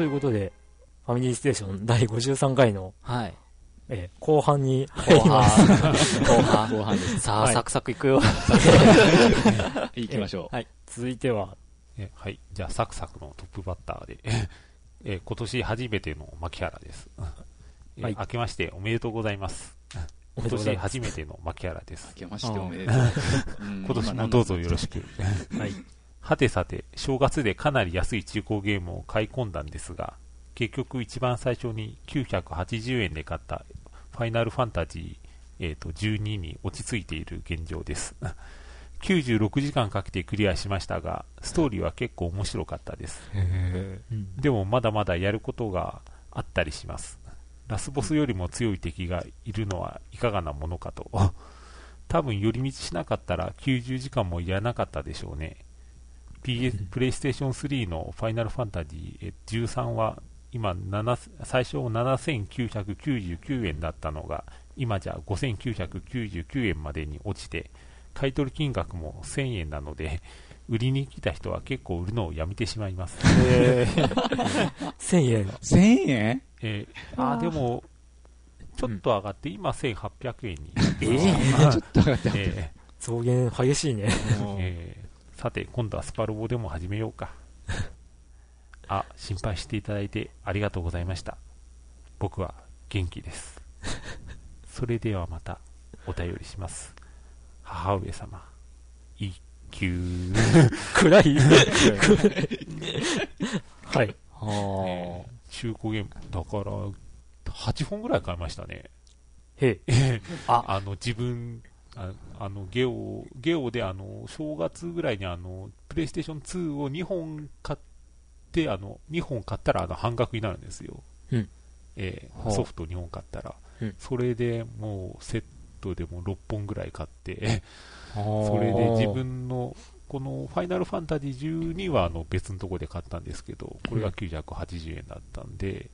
ということで、ファミリーステーション第53回の、はい。えー後半に入ります。後半。後半です。さあ、はいサクサクいくよ。行きましょう。はい。続いては、えはい。じゃあ、サクサクのトップバッターで、えー今年初めての牧原です。えーはい明けましておめでとうございます。今年。初めての牧原です明。けましておめでとう。うん今年もどうぞよろしく。はい。はてさて、正月でかなり安い中古ゲームを買い込んだんですが、結局一番最初に980円で買ったファイナルファンタジー、えー、と12に落ち着いている現状です。96時間かけてクリアしましたが、ストーリーは結構面白かったです。うんでもまだまだやることがあったりします。ラスボスよりも強い敵がいるのはいかがなものかと。多分寄り道しなかったら90時間もいらなかったでしょうね。PS、プレイステーション3のファイナルファンタジーえ13は今7最初7999円だったのが今じゃ5999円までに落ちて買い取り金額も1000円なので売りに来た人は結構売るのをやめてしまいます。えー、1000円。1000円？えーあーでも、ちょっと上がって、今1800円に。えー、ちょっと上がってえ増減激しいね。ーえーさて、今度はスパロボでも始めようか。あ、心配していただいてありがとうございました。僕は元気です。それではまたお便りします。母上様、一級。暗い はい。はえー中古ゲーム、だから、8本ぐらい買いましたね。へえ。ああの、自分、ああの、ゲオ、ゲオであの、正月ぐらいにあの、プレイステーション2を2本買って、あの、2本買ったらあの、半額になるんですよ。うん。えーソフト2本買ったら。うん。それでもう、セットでも6本ぐらい買って、そ それで自分の、このファイナルファンタジー12はあの別のとこで買ったんですけど、これが980円だったんで、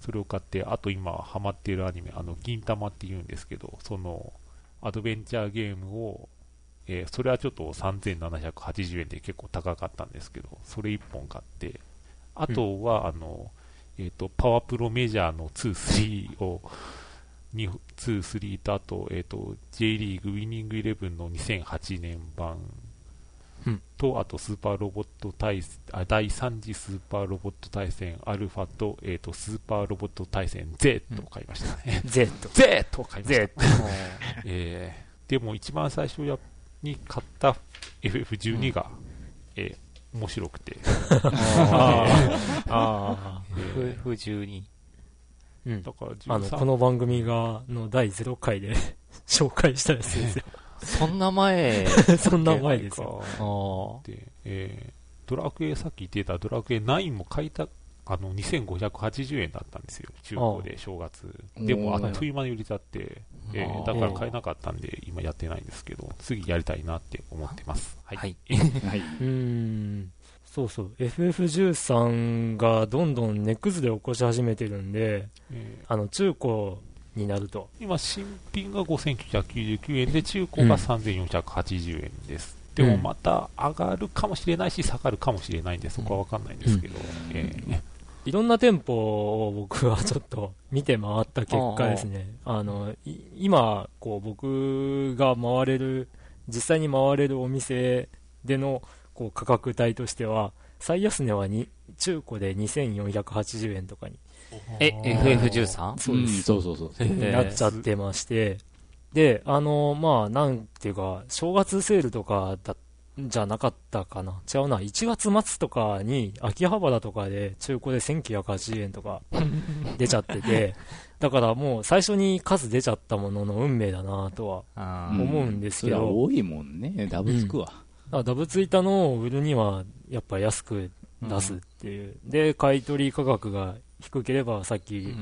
それを買って、あと今ハマっているアニメ、あの、銀玉って言うんですけど、その、アドベンチャーゲームを、えーそれはちょっと3780円で結構高かったんですけど、それ1本買って、あとは、あの、えっ、と、パワープロメジャーの2、3を、2、2 3と、あと、えっ、と、J リーグウィニングイレブンの2008年版うんと、あと、スーパーロボット対、あ第3次スーパーロボット対戦アルファと、えっ、と、スーパーロボット対戦 Z を買いましたね。Z。Z を買いました。Z。えーでも一番最初やに買った FF12 が、えー面白くて、ああ。ああ。えーふ、不十に。うん。だからあの、13この番組が、の第0回で 紹介したやつですよ。そんな前。そんな前ですよ。あで、えードラクエ、さっき言ってたドラクエ9も買いた、あの、2580円だったんですよ。中古で正月。でも、あっという間に売れちゃって、えーだから買えなかったんで、今やってないんですけど、次やりたいなって思ってます。は。はいい。はい。うーん。そうそう。FF13 がどんどん値崩れを起こし始めてるんで、えーあの、中古になると。今、新品が5999円で、中古が3480円です。でも、また上がるかもしれないし、下がるかもしれないんで、そこはわかんないんですけど、えーいろんな店舗を僕はちょっと見て回った結果ですね、あの、い今、こう僕が回れる、実際に回れるお店でのこう価格帯としては、最安値はに中古で2480円とかにえ、FF13? そうですんそうそうそう。えなっちゃってまして、で、あの、まあ、なんていうか、正月セールとかだじゃなかったかな。違うな。1月末とかに、秋葉原とかで中古で1980円とか出ちゃってて、だからもう最初に数出ちゃったものの運命だなとは思うんですそれはけど、多いもんね。ダブつくわ。だからダブついたのを売るには、やっぱ安く出すっていう。で、買い取り価格が低ければ、さっき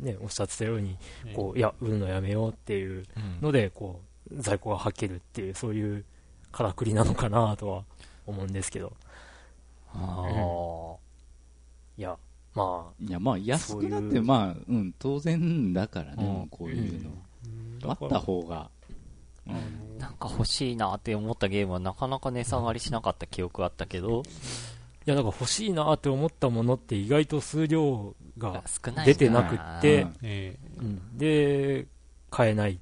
ね、おっしゃってたように、こう、いや、売るのやめようっていうので、こう、在庫がはけるっていう、そういうからくりなのかなとは思うんですけど。あいや、まいや、まあ、安くなって、まあ、うん、当然だからねうん、こういうの。あった方が。なんか欲しいなって思ったゲームはなかなか値下がりしなかった記憶あったけど、や、だから欲しいなって思ったものって意外と数量が、少ない出てなくってうん。で、買えない。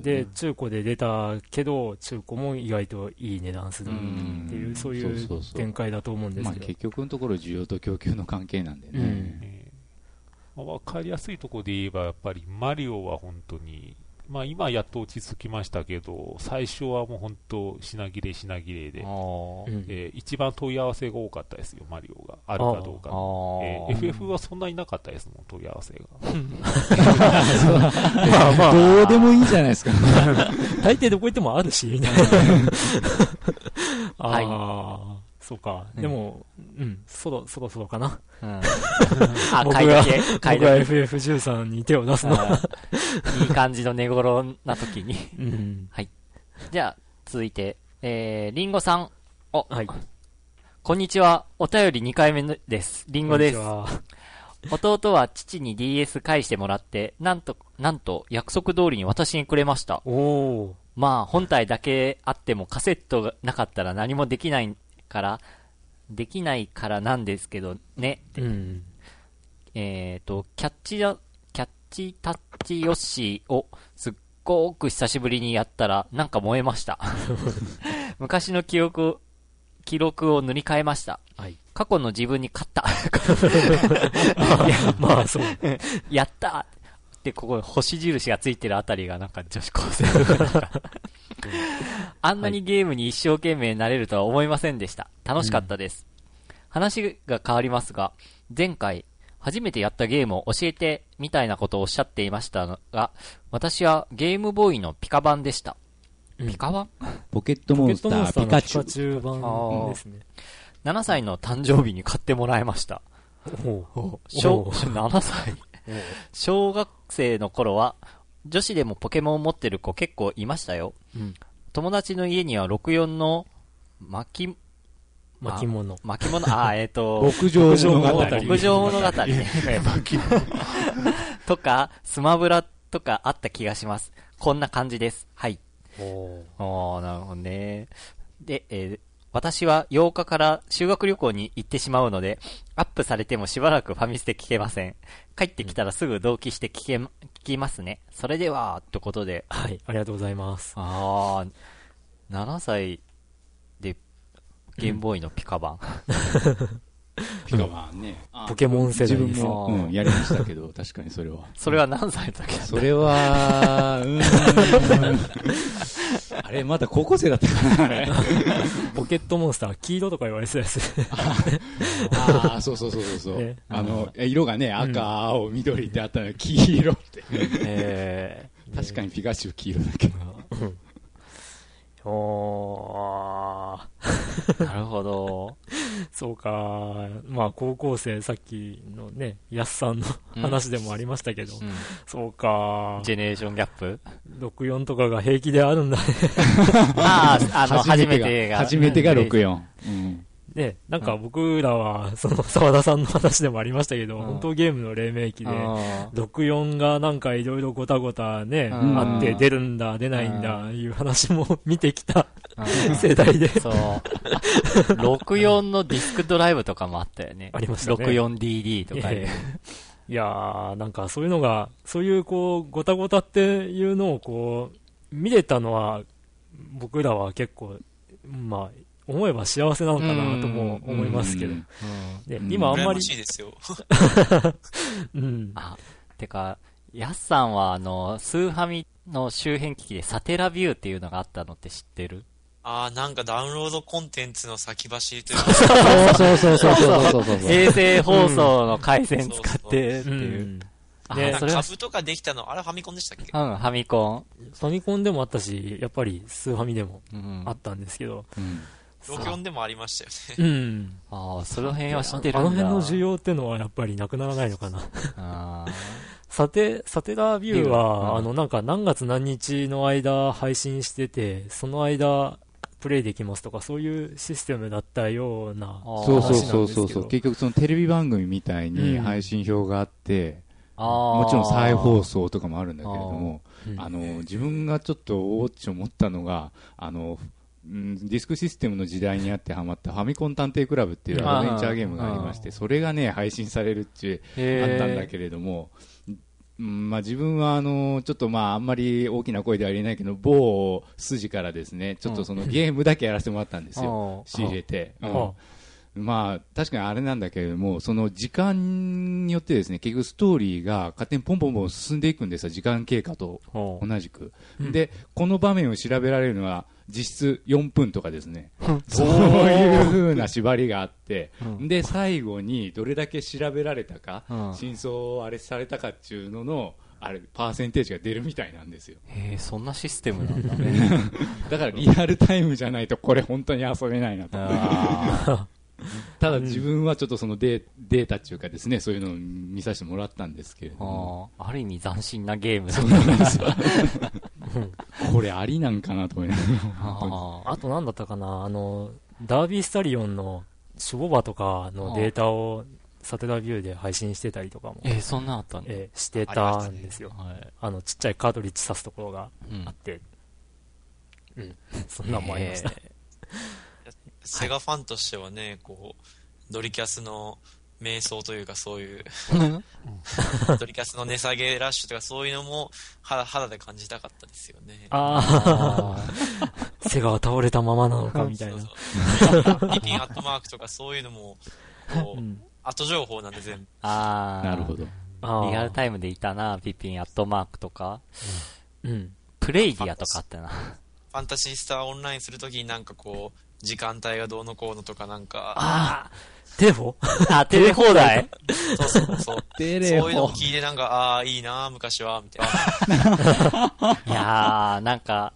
で、中古で出たけど、中古も意外といい値段するうん。っていう、そういそう。展開だと思うんですまあけど。結局のところ需要と供給の関係なんでね。うん。ええ。えまあわかりやすいところで言えば、やっぱりマリオは本当に、まあ今やっと落ち着きましたけど、最初はもう本当品切れ品切れで、えー一番問い合わせが多かったですよ、マリオが。あるかどうか。えーー FF はそんなになかったですもん、問い合わせが。まあまあ、どうでもいいじゃないですか。大抵どこ行ってもあるし、みたいな。あはいあ、そうか。でも、うん、そろ、そろそろかな。うん。あ、買い時計買い僕が時 FF13 に手を出すの。計あーいい感じの寝頃な時に。うん。じゃあ、続いて、えー、リンゴさん。お、はい。こんにちは。お便り2回目です。リンゴです。弟は父に DS 返してもらって、なんと、なんと約束通りに私にくれました。おおまあ、本体だけあってもカセットがなかったら何もできないから、できないからなんですけどね。ー。うん。えっ、と、キャッチや、キャッチタッチヨッシーをすっごく久しぶりにやったら、なんか燃えました。昔の記憶を、記録を塗り替えました。はい。過去の自分に勝った。まあ、そう。やったで、ここ星印がついてるあたりがなんか女子高生のなんかあんなにゲームに一生懸命なれるとは思いませんでした。楽しかったです。話が変わりますが、前回、初めてやったゲームを教えて、みたいなことをおっしゃっていましたが、私はゲームボーイのピカ版でした。うんピカ版？ポケットモンスタポケットモンスター、ピカチュウ。チュウ版ですね。?7 歳の誕生日に買ってもらいました。おお小、お7歳小学生の頃は、女子でもポケモンを持ってる子結構いましたよ。うん。友達の家には64の巻き、巻物。巻物、あ、えっ、と、牧場物語。牧場物語 とか、スマブラとかあった気がします。こんな感じです。はい。おおなるほどね。で、えー私は8日から修学旅行に行ってしまうので、アップされてもしばらくファミスで聞けません。帰ってきたらすぐ同期して聞け、聞きますね。それでは、ってことで。はい、ありがとうございます。あー、7歳で、ゲームボーイのピカ版。ピカマンね。ポケモン世代です自分も、うん、やりましたけど、確かにそれは。それは何歳の時だそれは、うーん。あれ、まだ高校生だったかな。ポケットモンスター、黄色とか言われてたやつ。ああ、そうそうそうそうそうね。あの、色がね、赤、青、緑ってあったの黄色って。え確かにピカチュウ黄色だけど。おー、ー、なるほど。そうか。まあ、高校生、さっきのね、ヤスさんのうん話でもありましたけど、うんそうか。ジェネレーションギャップ？64とかが平気であるんだね。ああ、あの、初めてが。初めてが64。うん。ね、なんか僕らは、その、沢田さんの話でもありましたけど、うん本当ゲームの黎明期で、あ64がなんかいろいろごたごたね、うんあって出るんだ、出ないんだ、いう話も 見てきたー世代で。そう。64のディスクドライブとかもあったよね。ありましたね 64DD とかで。ええいやー、なんかそういうのが、そういうこう、ごたごたっていうのをこう、見れたのは、僕らは結構、まあ、思えば幸せなのかなとも思いますけど。うんねうん羨ま今あんまり、しいですよ。うん。あ、てか、ヤスさんはあの、スーファミの周辺機器でサテラビューっていうのがあったのって知ってる？ああ、なんかダウンロードコンテンツの先走りというか、そうそうそうそうそうそうそう。衛星放送の回線使ってってういう。ん。あねそれは、株とかできたの、あれファミコンでしたっけうん、ファミコファミコンでもあったし、やっぱりスーファミでもあったんですけど、うん64でもありましたよね。うん。あ、その辺は知あってるんだ。の辺の需要ってのはやっぱりなくならないのかな。あ サテ、サテラビューは、うんあの、なんか何月何日の間配信してて、その間、プレイできますとか、そういうシステムだったようなそうそう話なんですけど。そうそうそう。結局そのテレビ番組みたいにうん配信表があって、あー。もちろん再放送とかもあるんだけれども、うんあの、自分がちょっとおーっち思ったのが、あの、うんディスクシステムの時代にあってハマったファミコン探偵クラブっていうアドベンチャーゲームがありまして、それがね、配信されるっていう、あったんだけれども、うんまあ、自分はあのちょっとまああんまり大きな声では言えないけど某筋からですねちょっとそのゲームだけやらせてもらったんですよ、仕入れて、うんまあ確かにあれなんだけれどもその時間によってですね結局ストーリーが勝手にポンポンポン進んでいくんですよ時間経過と同じく、でこの場面を調べられるのは実質4分とかですね、そう。いう風な縛りがあって、で最後にどれだけ調べられたか、うん。真相をあれされたかっていうののあれパーセンテージが出るみたいなんですよ。へえ、そんなシステムなんだね。だからリアルタイムじゃないとこれ本当に遊べないなと。あただ自分はちょっとそのデーデータっていうかですねそういうのを見させてもらったんですけれどーもあ。ーある意味斬新なゲーム。だそうなんですよ。これありなんかなと思いながら。あ。あとなんだったかな、あの、ダービースタリオンのシュボバとかのデータをサテラビューで配信してたりとかも、えー、そんなんあったんだ。えーしてたんですよ。はい。あの、ちっちゃいカートリッジ挿すところがうんあって、うん、そんなんもありました。セガファンとしてはね、こう、ドリキャスの瞑想というかそういう、ドリキャスの値下げラッシュとかそういうのも肌肌で感じたかったですよね。ああ、背が倒れたままなのかみたいな。ピピンアットマークとかそういうのも、こう、うん後情報なんで全部。ああ。なるほどリアルタイムでいたな、ピピンアットマークとか。うん。プレイディアとかあったな。ファンタシースターオンラインするときになんかこう、時間帯がどうのこうのとかなんか、ああ、テフォ あ、テレ放題そうそうそう。テそういうのを聞いてなんか、ああー、いいな、昔は、みたいな。いやー、なんか、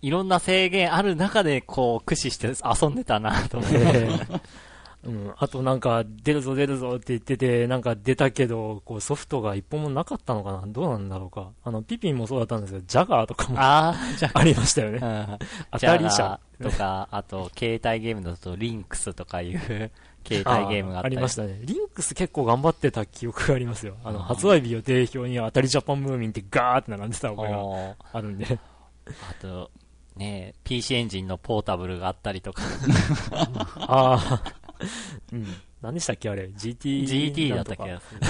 いろんな制限ある中で、こう、駆使して遊んでたな、と思って。えーうん、あとなんか、出るぞ出るぞって言ってて、なんか出たけど、こうソフトが一本もなかったのかな？どうなんだろうか？あの、ピピンもそうだったんですけど、ジャガーとかもあ ありましたよね。あ、当たりじゃ者あ。とか、あと、携帯ゲームだと、リンクスとかいう、携帯ゲームがあったありましたね。リンクス結構頑張ってた記憶がありますよ。あの、発売日予定表に当たりジャパンムーミンってガーって並んでた覚えがあるんで。あと、ね PC エンジンのポータブルがあったりとか、ああ、うん。何でしたっけあれ ?GT? GT だった気がする。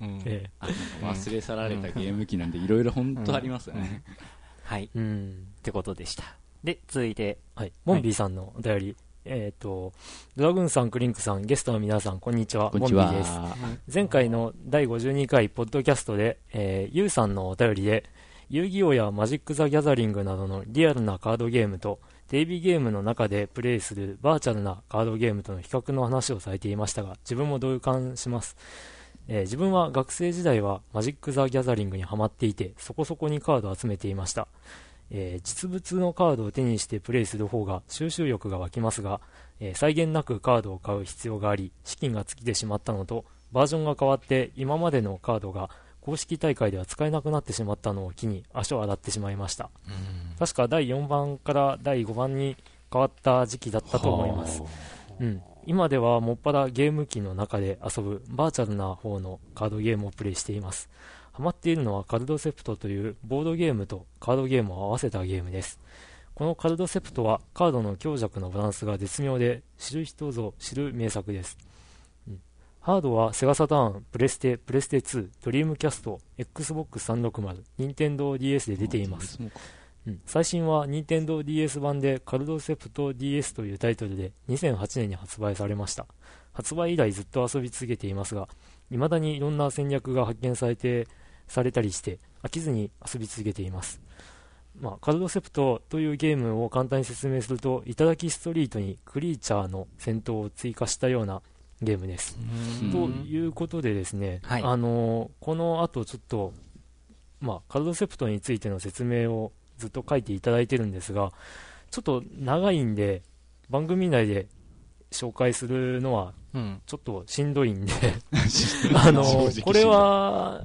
うん ええ。忘れ去られたゲーム機なんでいろいろ本当ありますよね、はい。っうん。てことでした。で、続いて、はい。モンビーさんのお便り。えっ、と、ドラグーンさん、クリンクさん、ゲストの皆さん、こんにちは。こんにちモンビーです。は前回の第52回ポッドキャストで、えー、ゆうさんのお便りで、遊戯王やマジック・ザ・ギャザリングなどのリアルなカードゲームと、テレビゲームの中でプレイするバーチャルなカードゲームとの比較の話をされていましたが、自分も同感します。えー自分は学生時代はマジック・ザ・ギャザリングにハマっていて、そこそこにカードを集めていました。えー実物のカードを手にしてプレイする方が収集欲が湧きますが、えー際限なくカードを買う必要があり、資金が尽きてしまったのと、バージョンが変わって今までのカードが公式大会では使えなくなってしまったのを機に足を洗ってしまいました。確か第4番から第5番に変わった時期だったと思います。うん、今ではもっぱらゲーム機の中で遊ぶバーチャルな方のカードゲームをプレイしています。ハマっているのはカルドセプトというボードゲームとカードゲームを合わせたゲームです。このカルドセプトはカードの強弱のバランスが絶妙で知る人ぞ知る名作です。うんハードはセガサターン、プレステ、プレステ2、ドリームキャスト、Xbox 360、任天堂 DS で出ています。うん。最新は任天堂 DS 版でカルドセプト DS というタイトルで2008年に発売されました。発売以来ずっと遊び続けていますが未だにいろんな戦略が発見されてされたりして飽きずに遊び続けています。まあ、カルドセプトというゲームを簡単に説明すると、頂きストリートにクリーチャーの戦闘を追加したようなゲームです。うんということでですね、はいあのこの後ちょっと、まあ、カルドセプトについての説明をずっと書いていただいてるんですが、ちょっと長いんで、番組内で紹介するのはうん。ちょっとしんどいんで、あのこれは、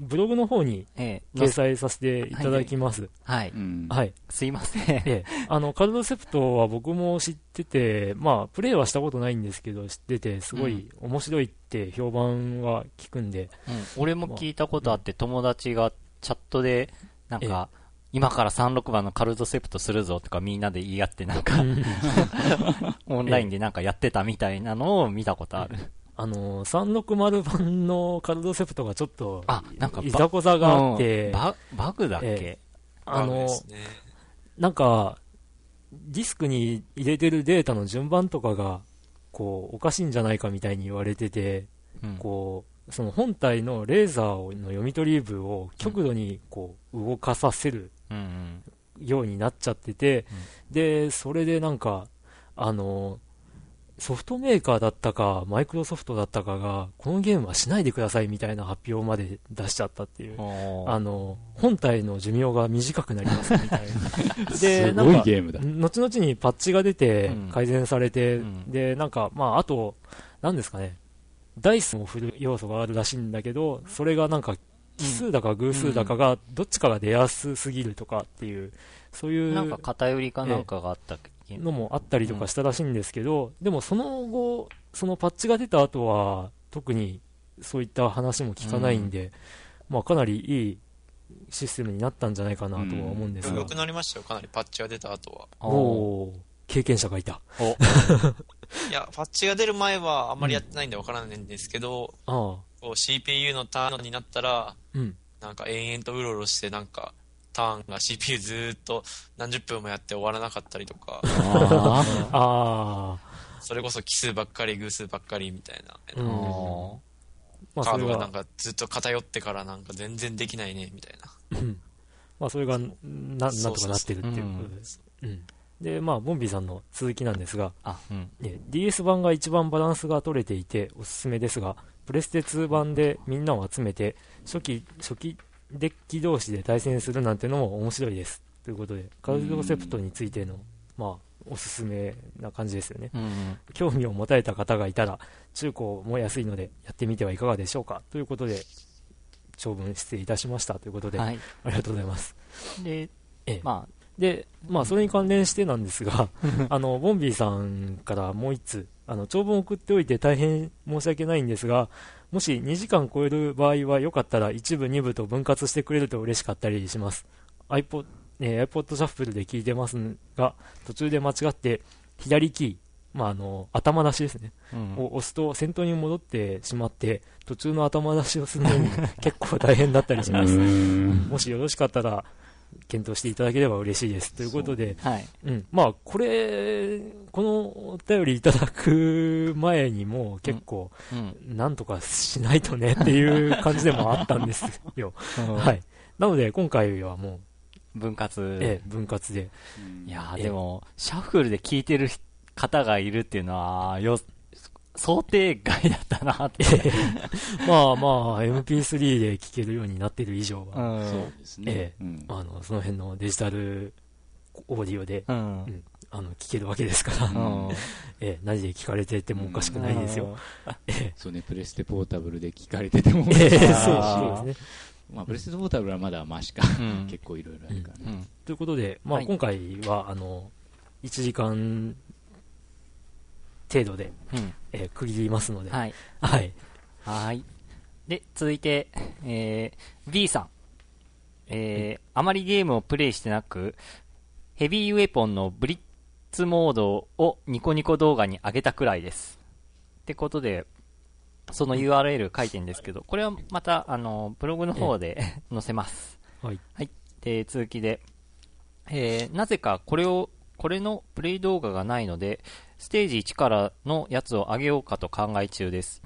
ブログの方にええ掲載させていただきます。はい。うんはい。すいません。ええ、あの、カルドセプトは僕も知ってて、まあ、プレイはしたことないんですけど、知ってて、すごい面白いって評判は聞くんで、うん俺も聞いたことあって、友達がチャットで、なんか、今から36番のカルドセプトするぞとかみんなで言い合ってなんか、オンラインでなんかやってたみたいなのを見たことある。あのー、360版のカルドセプトがちょっと、あ、なんかいざこざがあって、うんババグだっけ、えあのーバグですね。なんか、ディスクに入れてるデータの順番とかが、こう、おかしいんじゃないかみたいに言われてて、うん。こう、その本体のレーザーの読み取り部を極度にこう動かさせるうんうん。ようになっちゃってて、で、それでなんか、あの、ソフトメーカーだったか、マイクロソフトだったかが、このゲームはしないでくださいみたいな発表まで出しちゃったっていう。あの、本体の寿命が短くなりますみたいな。す で、なごんか、いゲームだ。後々にパッチが出てうん。改善されて、うん。で、なんか、まあ、あと、なんですかね、ダイスも振る要素があるらしいんだけど、それがなんか、奇数だか偶数だかが、どっちかが出やすすぎるとかっていう、そういう。なんか偏りかなんかがあったっけ、のもあったりとかしたらしいんですけど、でもその後、そのパッチが出た後は、特にそういった話も聞かないんで、まあ、かなりいいシステムになったんじゃないかなとは思うんですが良、くなりましたよ、かなりパッチが出た後は。おお経験者がいた。お いや、パッチが出る前はあんまりやってないんでわからないんですけど、う CPU のターンになったら、うん。なんか延々とうろうろして、なんか、ターンが CPU ずーっと何十分もやって終わらなかったりとか、ああそれこそ奇数ばっかり偶数ばっかりみたいな、ー、うーん。おまあ、カードがなんかずっと偏ってからなんか全然できないね、みたいな。うんまあ、それが、な、なんとかなってるっていうことです。うん。で、まあ、ボンビーさんの続きなんですが、あ、うん。ね、DS 版が一番バランスが取れていておすすめですが、プレステ2版でみんなを集めて、初期、初期デッキ同士で対戦するなんてのも面白いです。ということで、カルドセプトについての、まあ、おすすめな感じですよね。うんうん。興味を持たれた方がいたら、中古も安いのでやってみてはいかがでしょうか。ということで、長文失礼いたしましたということで、はい。ありがとうございます。で、ええまで、まあ、それに関連してなんですが、あの、ボンビーさんからもう一つ、あの、長文を送っておいて大変申し訳ないんですが、もし2時間超える場合はよかったら一部二部と分割してくれると嬉しかったりします。iPod、えー iPod シャッフルで聞いてますが、途中で間違って左キー、まあ、あの、頭出しですね。あ、うんを押すと先頭に戻ってしまって、途中の頭出しをするのに結構大変だったりします。もしよろしかったら、検討していただければ嬉しいです。ということで、はい。うん。まあ、これ、このお便りいただく前にもう結構、うん。なんとかしないとねっていう感じでもあったんですよ。はい。なので、今回はも分割。う、ええ、分割で。いやでも、シャッフルで聞いてる方がいるっていうのは、よ、想定外だったなって。まあまあ、MP3 で聴けるようになってる以上は、んそうですね。えうんあの、その辺のデジタルオーディオで、うん。うんあの、聞けるわけですから、うん。ええ、何で聞かれててもおかしくないですよ。そうね、プレステポータブルで聞かれてても、ええ、そうあーそうですね。まあ、プレステポータブルはまだマシか。うん結構いろいろあるからね。うん。ということで、まあ、はい今回は、あの、1時間程度で、うん。えー区切りますので、はい。はい。はい。で、続いて、えー、B さん。えー、あまりゲームをプレイしてなく、ヘビーウェポンのブリッツモードをニコニコ動画に上げたくらいです。ってことで、その URL 書いてるんですけど、これはまた、あの、ブログの方で 載せます。はい。はい。で、続きで、えー、なぜかこれを、これのプレイ動画がないので、ステージ1からのやつを上げようかと考え中です。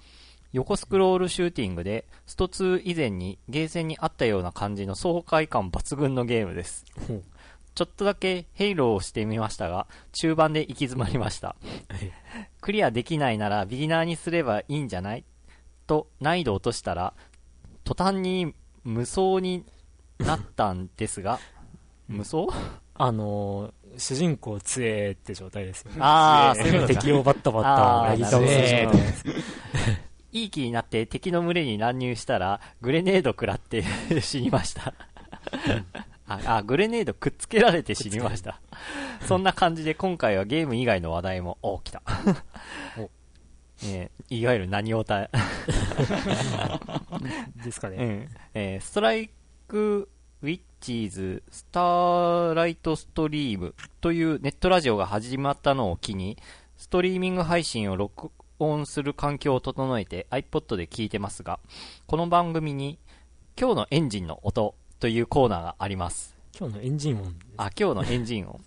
横スクロールシューティングで、スト2以前にゲーセンにあったような感じの爽快感抜群のゲームです。ちょっとだけヘイローをしてみましたが、中盤で行き詰まりました。クリアできないならビギナーにすればいいんじゃない？と難易度を落としたら、途端に無双になったんですが、無双？あのー主人公強えって状態ですよね。ああ、そういう敵をバッタバッタなぎ倒す状態です。いい気になって敵の群れに乱入したら、グレネード食らって死にました。あ、あグレネードくっつけられて死にました。そんな感じで今回はゲーム以外の話題も、お、来た。おえーいわゆる何をた、ですかね。うん。えーストライク、ウィッチーズスターライトストリームというネットラジオが始まったのを機に、ストリーミング配信を録音する環境を整えて iPod で聞いてますが、この番組に今日のエンジンの音というコーナーがあります。今日のエンジン音。あ、今日のエンジン音。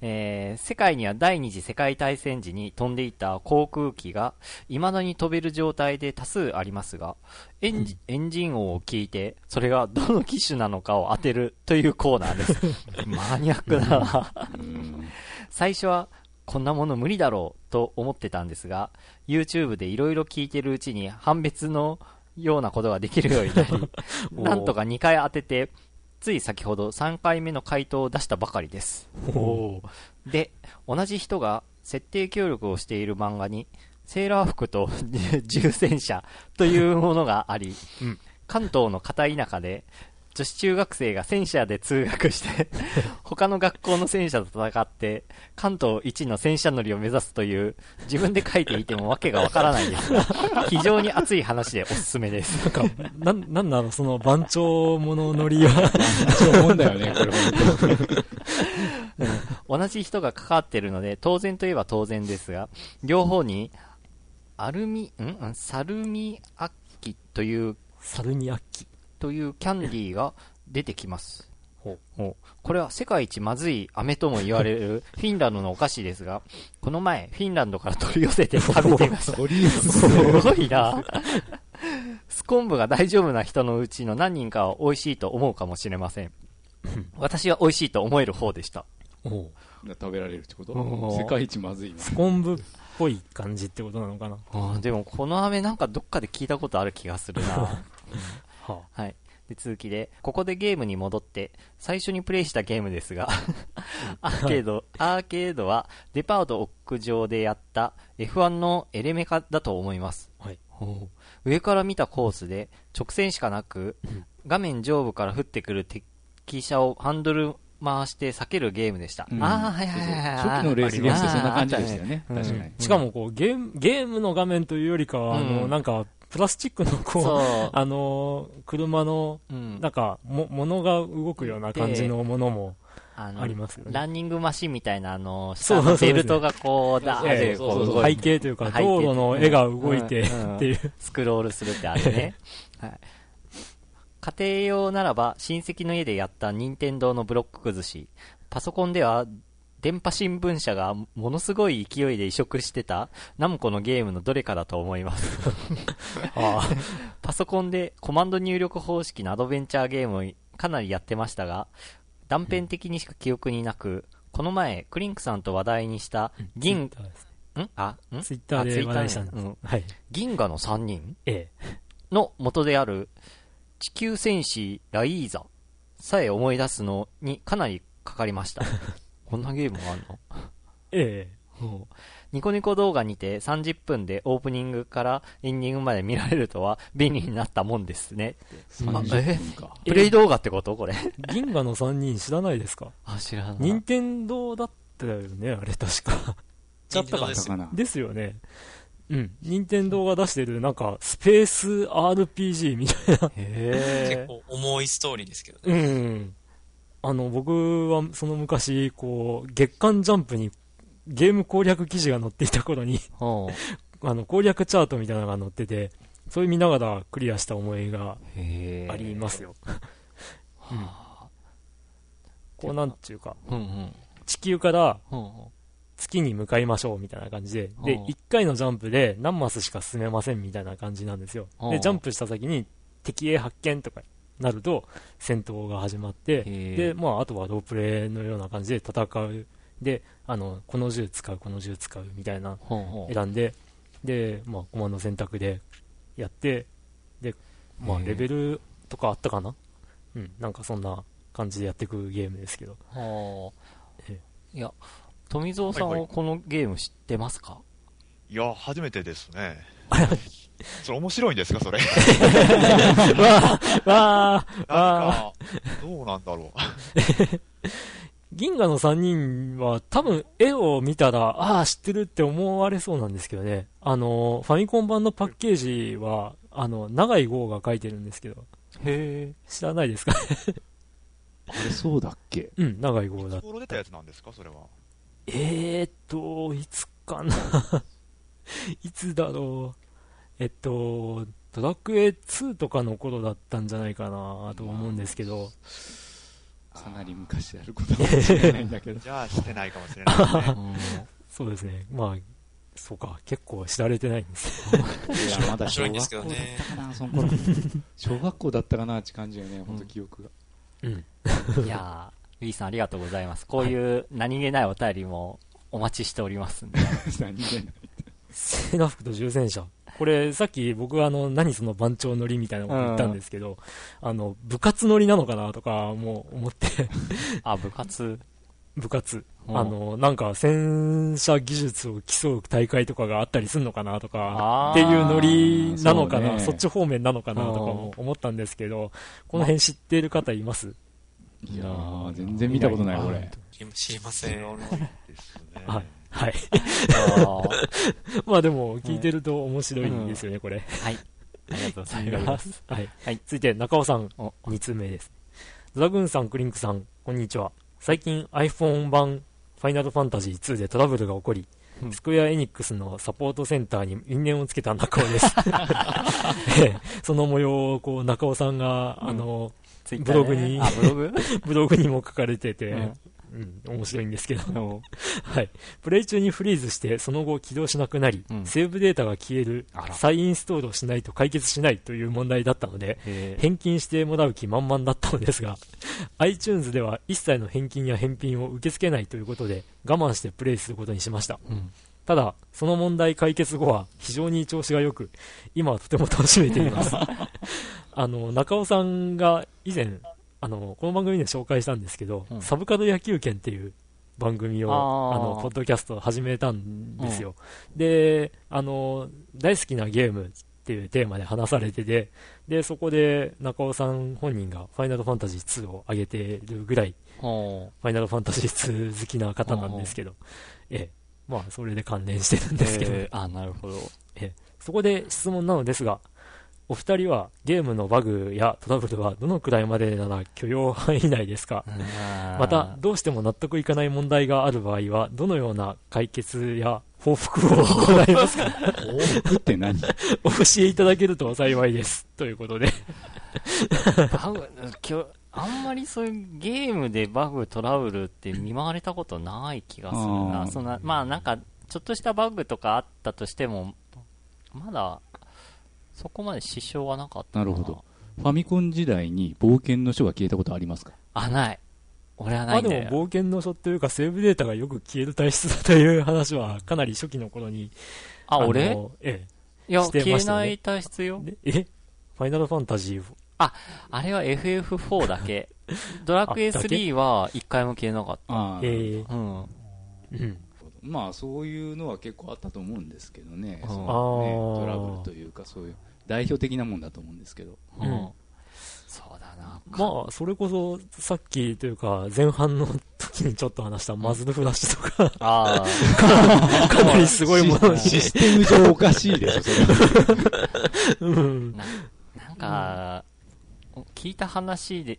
えー世界には第二次世界大戦時に飛んでいた航空機が未だに飛べる状態で多数ありますが、エンジエンジン音を聞いて、それがどの機種なのかを当てるというコーナーです。マニアックだな。うん最初は、こんなもの無理だろうと思ってたんですが、YouTube で色々聞いてるうちに判別のようなことができるようになり、なんとか2回当てて、つい先ほど3回目の回答を出したばかりです。おで、同じ人が設定協力をしている漫画に、セーラー服と 重戦車というものがあり、うん関東の片田舎で、女子中学生が戦車で通学して、他の学校の戦車と戦って、関東一の戦車乗りを目指すという、自分で書いていてもわけがわからないです。が、非常に熱い話でおすすめです。なんか、なん、なんだろう、その番長物乗りは、そう思うんだよね、これ本同じ人が関わってるので、当然といえば当然ですが、両方に、アルミ、ん？んサルミアッキという、サルミアッキ。というキャンディーが出てきます。ほうほうこれは世界一まずい飴とも言われる フィンランドのお菓子ですが、この前、フィンランドから取り寄せて食べてみました。すごいな。スコンブが大丈夫な人のうちの何人かは美味しいと思うかもしれません。私は美味しいと思える方でした。おう食べられるってこと？世界一まずいな。スコンブっぽい感じってことなのかな？あーでもこの飴なんかどっかで聞いたことある気がするな。ははい。で、続きで、ここでゲームに戻って、最初にプレイしたゲームですが、アーケード、アーケードは、デパート屋上でやった F1 のエレメカだと思います。はい上から見たコースで、直線しかなく、画面上部から降ってくる敵車をハンドル回して避けるゲームでした。うんああ、はいはいはいはい。初期のレースゲームってそんな感じでしたよね。ね確かに。しかもこう、ゲーム、ゲームの画面というよりかは、あの、うんなんか、プラスチックのこう。あの、車の、うんなんか、も、物が動くような感じのものもあのありますよね。ランニングマシンみたいな、あの、下そうベルトがこう、だーこう動背景というか、道路の絵が動いてうんっていう。スクロールするってあれね。はい。家庭用ならば、親戚の家でやった任天堂のブロック崩し、パソコンでは、電波新聞社がものすごい勢いで移植してたナムコのゲームのどれかだと思います。あ パソコンでコマンド入力方式のアドベンチャーゲームをかなりやってましたが、断片的にしか記憶になく、この前、クリンクさんと話題にした銀、ん？あ、ん？ツイッターで話題にしたんです。うんはい。銀河の3人えの元である地球戦士ライーザさえ思い出すのにかなりかかりました。こんなゲームがあるの？え。えニコニコ動画にて30分でオープニングからエンディングまで見られるとは便利になったもんですね。あ30分か。プレイ動画ってこと？これ。え。銀河の3人知らないですか？あ、知らない。任天堂だったよね、あれ確か。任天堂ですよ。だったかな。ですよね。うん。任天堂が出してる、なんか、スペース RPG みたいな。へ結構重いストーリーですけどね。うん。あの、僕はその昔、こう、月刊ジャンプにゲーム攻略記事が載っていた頃に、ー。あの、攻略チャートみたいなのが載ってて、それ見ながらクリアした思いがありますよ。うん。こうなんちゅうか、うんうん。地球から月に向かいましょうみたいな感じで、で、うん1回のジャンプで何マスしか進めませんみたいな感じなんですよ。うんで、ジャンプした先に敵へ発見とかなると戦闘が始まって、で、まあ、あとはロープレイのような感じで戦う。で、あの、この銃使う、この銃使うみたいな選んで、で、まあ、コマンド選択でやって、で、まあ、レベルとかあったかな？うん、なんかそんな感じでやっていくゲームですけど。は。いや、富蔵さんはこのゲーム知ってますか？いや、初めてですね。それ面白いんですか、それ？わあわあなんか、どうなんだろう。銀河の3人は多分絵を見たら、ああ、知ってるって思われそうなんですけどね。あの、ファミコン版のパッケージは、あの、長井豪が書いてるんですけど、へ知らないですか？あれそうだっけ？うん、長い号だいつ。頃出たやつなんですか、それは？えーっと、いつかないつだろう。えっと、ドラクエ2とかの頃だったんじゃないかなと思うんですけど、かなり昔であることかもしれないんだけど。じゃあ、してないかもしれないですね。そうですね。まあ、そうか、結構知られてないんですよ。いや、まだ小面白いんです学校だけどねったかな、その頃。小学校だったかなって感じよね、本当記憶が。うん。いやー、ウィーさんありがとうございます。こういう何気ないお便りもお待ちしておりますんで。何気ない。セーラー服と重戦車。これ、さっき僕はあの、何その番長乗りみたいなこと言ったんですけど、あの、部活乗りなのかなとかも思って、あ、部活？部活。うんあの、なんか戦車技術を競う大会とかがあったりするのかなとかっていうノリなのかな、そ,、そうねっち方面なのかなとかも思ったんですけど、この辺知っている方います？いやー、全然見たことない、これ。知りません。ですね。はい。はい。まあでも、聞いてると面白いんですよね、これ。はい。ありがとうございます。はい。はい続いて、中尾さん、お2通目です。ドラグーンさん、クリンクさん、こんにちは。最近 iPhone 版ファイナルファンタジー2でトラブルが起こり、うんスクエアエニックスのサポートセンターに因縁をつけた中尾です。ええその模様を、こう、中尾さんが、あの、ツイッターでブログにあ、ブログ？ブログにも書かれてて、うんうん、面白いんですけど、はい。プレイ中にフリーズして、その後起動しなくなり、うんセーブデータが消える再インストールをしないと解決しないという問題だったので、えー返金してもらう気満々だったのですが、iTunes では一切の返金や返品を受け付けないということで、我慢してプレイすることにしました。うんただ、その問題解決後は非常に調子が良く、今はとても楽しめています。あの、中尾さんが以前、あの、この番組で紹介したんですけど、うん。サブカル野球拳っていう番組を、あの、ポッドキャストを始めたんですよ。で、あの、大好きなゲームっていうテーマで話されてて、で、そこで中尾さん本人がファイナルファンタジー2を上げてるぐらい、ほファイナルファンタジー2好きな方なんですけど、ええ、まあ、それで関連してるんうですけど、えーあ、なるほど。そこで質問なのですが、お二人はゲームのバグやトラブルはどのくらいまでなら許容範囲内ですか？また、どうしても納得いかない問題がある場合は、どのような解決や報復を行いますか？報復って何？お教えいただけると幸いです。ということで。バグ、きょあんまりそういうゲームでバグ、トラブルって見舞われたことない気がするあな。ーそんな、まあなんか、ちょっとしたバグとかあったとしても、まだ、そこまで支障はなかったなるほど。ファミコン時代に冒険の書が消えたことありますか？あ、ない。俺はまあでもないんだよ。冒険の書というかセーブデータがよく消える体質だという話はかなり初期の頃に。あ、俺のえいや、して消えましたよねない体質よえ。。でえ？ファイナルファンタジーあれは FF4 だけ。ドラクエあだけ？3は一回も消えなかっああ、えた。うん。ーうん。まあそういうのは結構あったと思うんですけどね、うんそのねあートラブルというかそういう代表的なもんだと思うんですけど。うんうんそうだな。まあ、それこそ、さっきというか、前半の時にちょっと話したマズルフラッシュとか、ああ。かなりすごいものに。システム上おかしいでしょ、それは。うん。なんか、聞いた話で、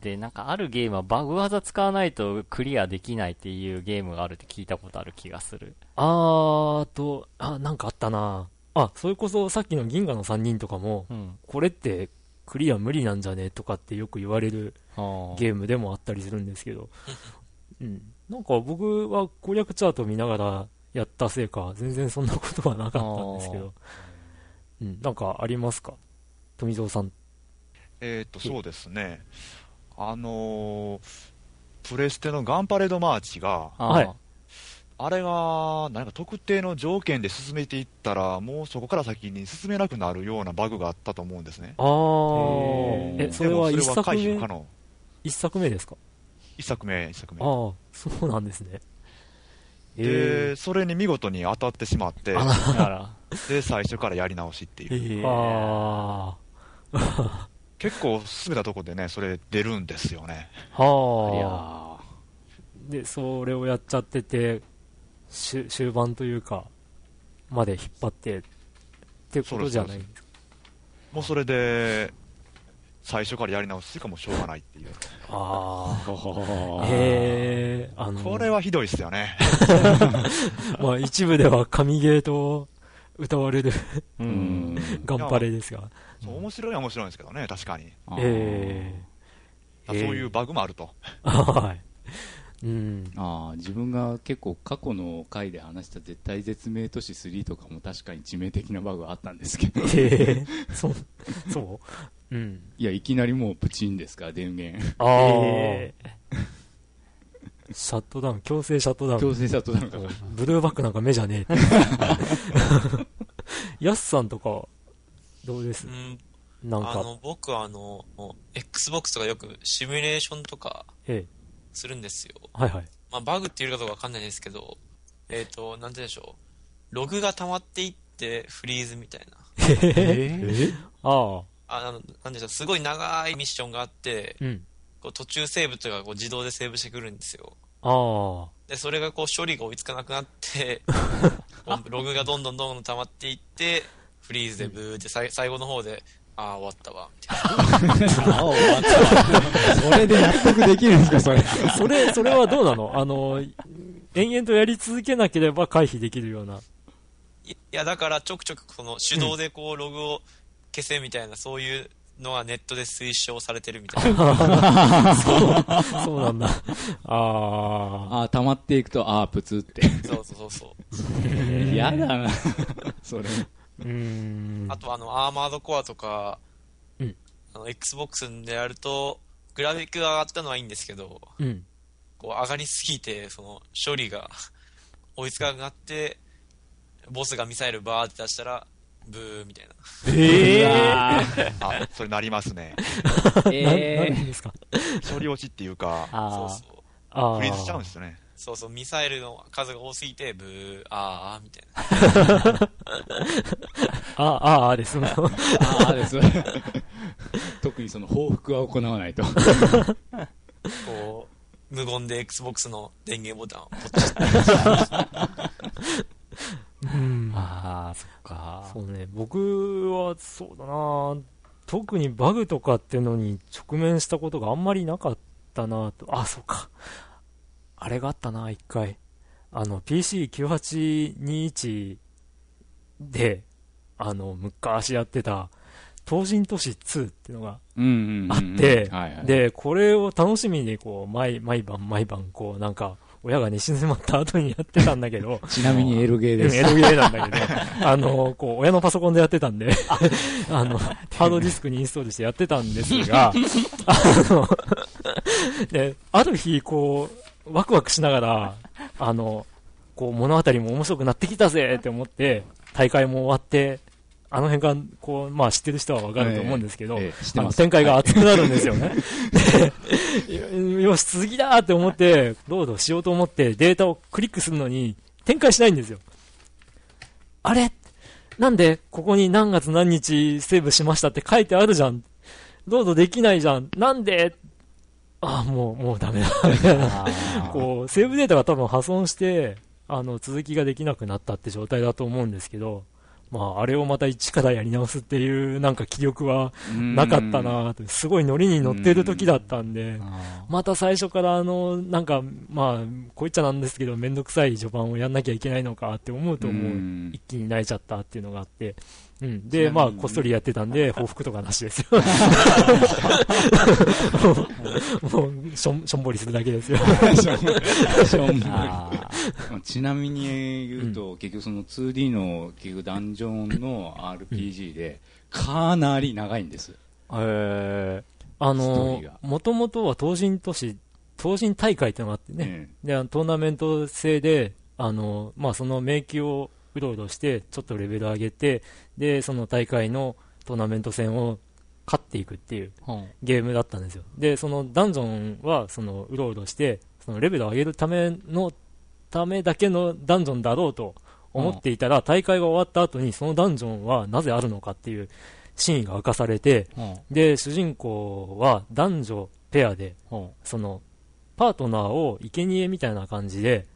で、なんかあるゲームはバグ技使わないとクリアできないっていうゲームがあるって聞いたことある気がする。あーと、あ、なんかあったなあ、それこそさっきの銀河の3人とかも、うん。これってクリア無理なんじゃねとかってよく言われるゲームでもあったりするんですけど、うん。なんか僕は攻略チャート見ながらやったせいか、全然そんなことはなかったんですけど、うん、なんかありますか？富蔵さん。えっと、そうですね。あのープレステのガンパレードマーチが、あーはいあれが、なんか特定の条件で進めていったら、もうそこから先に進めなくなるようなバグがあったと思うんですね。あー、へえ、それは一作でもそれは回避目？不可、能。一作目ですか？一作目、一作目。ああ、そうなんですね。で、それに見事に当たってしまって、で、最初からやり直しっていう。あ 結構進めたところでね、それ出るんですよね。あ、はあ。で、それをやっちゃってて、終終盤というか、まで引っ張って、ってことじゃない。もうそれで、最初からやり直すしかもうしょうがないっていう。ああ。はへえ、あの、これはひどいっすよね。まあ一部では神ゲーと歌われるう。ん。ガンパレですが。そう面白いは面白いんですけどね、確かに。あーえそういうバグもあると。え はい。うん。ああ自分が結構過去の回で話した絶対絶命都市3とかも確かに致命的なバグはあったんですけど。ええそう、そう？うん。いやいきなりもうプチンですから電源。ああ、シャットダウン、強制シャットダウン。強制シャットダウンか。らブルーバックなんか目じゃねえって。ヤスさんとか、どうです？うん、なんか、あの、僕はあの、Xbox とかよくシミュレーションとかえするんですよ。え、はいはい。まあ、バグっていうかどうかわかんないですけど、えっ、と、なんて言うんでしょう。ログが溜まっていってフリーズみたいな。えああ、ああの、なんでしょう、すごい長いミッションがあって、うん。こう途中セーブとかこう自動でセーブしてくるんですよ。ああ、で、それがこう処理が追いつかなくなって、ログがどんどんどんどん溜まっていって、フリーズでブーってさい最後の方で、ああ、終わったわ、みたいな。それで納得できるんですかそれ それ、それはどうなの？あの、延々とやり続けなければ回避できるような。いいや、だからちょくちょくこの手動でこうログを消せみたいな、そういうのはネットで推奨されてるみたいな。そうなんだ。ああ、ああ溜まっていくとああプツってそうそうそうそう。嫌だなそれ。あとあの、アーマードコアとか、うんあの、Xbox でやると、グラフィックが上がったのはいいんですけど、うん。こう上がりすぎて、その、処理が 追いつかなくなって、ボスがミサイルバーって出したら、ブーみたいな。ええ あ、それなりますね。ー。何ですか？処理落ちっていうか。そうそう。ああ。フリーズしちゃうんですよね。そうそう、ミサイルの数が多すぎて、ブー、あー、みたいな。ああ、ああです。ああです特にその報復は行わないとこう、無言で Xbox の電源ボタンをポチッうん。ああ、そっか。そうね、僕はそうだな特にバグとかっていうのに直面したことがあんまりなかったなと。あ、そうか。あれがあったな、一回。あの、PC9821 で、あの、昔やってた、東人都市2っていうのがあってで、これを楽しみに、こう、毎、毎晩毎晩、こう、なんか、親が寝静まった後にやってたんだけど、ちなみにエロゲーです。エロゲーなんだけど、あの、こう、親のパソコンでやってたんで、あの、ハードディスクにインストールしてやってたんですが、あの、で、ある日、こう、ワクワクしながら、あの、こう、物語も面白くなってきたぜって思って、大会も終わって、あの辺が、こう、まあ知ってる人はわかると思うんですけど、ええあの展開が熱くなるんですよね。でよし、次だって思って、ロードしようと思ってデータをクリックするのに、展開しないんですよ。あれ？なんで、ここに何月何日セーブしましたって書いてあるじゃん。ロードできないじゃん。なんで？ああ、もう、もうダメだ。みたいな。こう、セーブデータが多分破損して、あの、続きができなくなったって状態だと思うんですけど、まあ、あれをまた一からやり直すっていう、なんか気力はなかったなって、すごいノリに乗ってる時だったんで、また最初からあの、なんか、まあ、こう言っちゃなんですけど、めんどくさい序盤をやんなきゃいけないのかって思うと、もううん一気に泣いちゃったっていうのがあって、うん。で、まあ、こっそりやってたんで、報復とかなしですよ。もう、しょん、しょんぼりするだけですよ。しょんぼり。あちなみに言うと、結局その 2D の結局ダンジョンの RPG で、かなり長いんです。えあストーのもともとは東人都市、東人大会ってのがあってね、で、トーナメント制で、あの、まあ、その迷宮をうろうろして、ちょっとレベル上げて、で、その大会のトーナメント戦を勝っていくっていう。ゲームだったんですよ。で、そのダンジョンは、その、うろうろして、そのレベルを上げるための、ためだけのダンジョンだろうと思っていたら、大会が終わった後に、そのダンジョンはなぜあるのかっていう真意が明かされて、うん。で、主人公は男女ペアで、うん。その、パートナーを生贄みたいな感じで、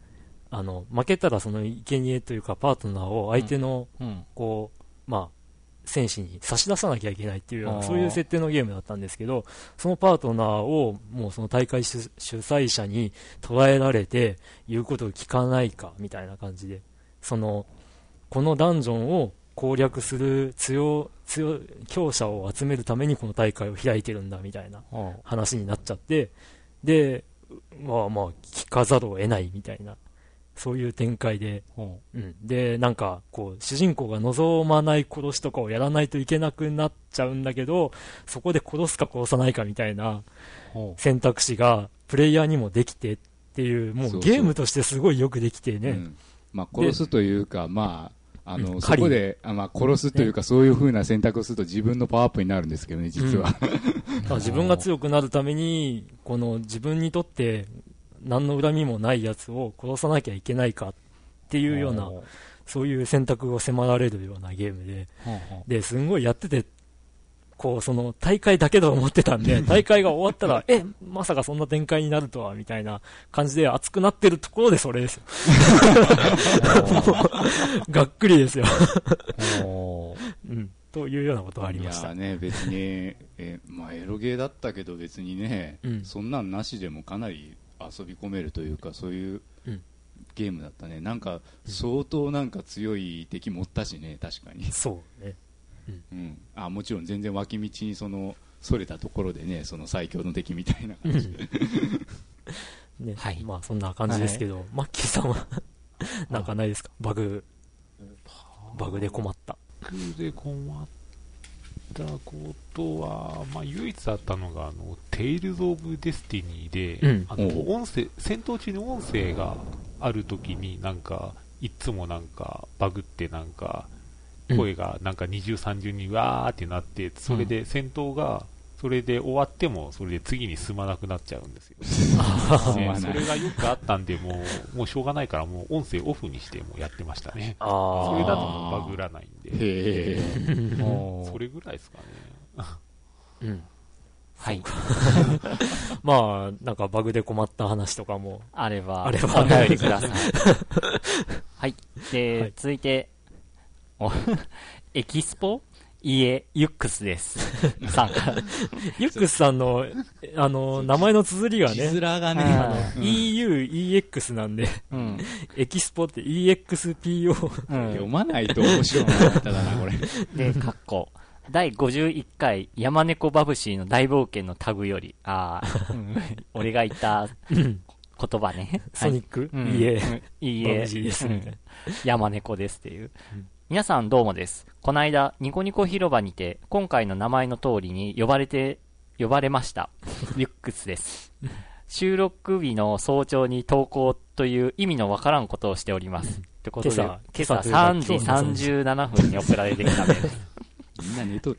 あの、負けたらその生贄というかパートナーを相手の、うん。こう、まあ、戦士に差し出さなきゃいけないっていうような、あーそういう設定のゲームだったんですけど、そのパートナーをもうその大会主主催者に捉えられて、言うことを聞かないか、みたいな感じで、その、このダンジョンを攻略する強、強、強者を集めるためにこの大会を開いてるんだ、みたいな話になっちゃって、で、まあまあ、聞かざるを得ないみたいな、そういう展開で、うん。で、なんか、こう、主人公が望まない殺しとかをやらないといけなくなっちゃうんだけど、そこで殺すか殺さないかみたいな選択肢が、プレイヤーにもできてっていう、もそうそう。うゲームとしてすごいよくできてね。うん。まあ、殺すというか、まあ、あの、うん。そこで、あまあ、殺すというか、そういう風な選択をすると自分のパワーアップになるんですけどね、実は。だから自分が強くなるために、この自分にとって何の恨みもないやつを殺さなきゃいけないかっていうような、そういう選択を迫られるようなゲームで、で、すんごいやってて、こう、その、大会だけだと思ってたんで、大会が終わったら、え、まさかそんな展開になるとは、みたいな感じで熱くなってるところでそれですよ。がっくりですよ。うん。というようなことがありいました。やね、別に、え、まあ、エロゲーだったけど別にね、うんそんなんなしでもかなり遊び込めるというか、そういううんゲームだったね。なんか、相当なんか強い敵持ったしね、確かに。そうね。うん。あ、もちろん全然脇道にその、それたところでね、その最強の敵みたいな感じで。ね、はいまあそんな感じですけど、マッキーさんはなんかないですか？バグ、バグで困った。バグで困ったことは、まあ、唯一あったのが、あの、テイルズ・オブ・デスティニーで、うん。あの、音声、戦闘中に音声があるときになんか、いつもなんか、バグってなんか、声がなんか二重三重にわーってなって、それで戦闘が、それで終わっても、それで次に進まなくなっちゃうんですよ。それがよくあったんで、もう、もうしょうがないから、もう音声オフにしてもやってましたね。あそれだとバグらないんで。それぐらいですかね。うん。はい。まあ、なんかバグで困った話とかも、あれば、あればください。はい。で、はい続いて、お エキスポいえ、ユックスです。さん。ユックスさんの、あの、名前の綴りが字ね、面がね、EU、EX なんで、うん。エキスポって EXPO。うん。読まないと面白くなかっただな、これ。で、かっこ。第51回山猫バブシーの大冒険のタグより、ああ、うん俺が言った言葉ね。ソニック、うんいいえ、うんいいえですみたいな山猫ですっていう。うん皆さんどうもです。この間、ニコニコ広場にて、今回の名前の通りに呼ばれて、呼ばれました。リュックスです。収録日の早朝に投稿という意味のわからんことをしております。ってことで、今今朝朝今朝というか3時37分に送られてきたメールです。みんな寝とる？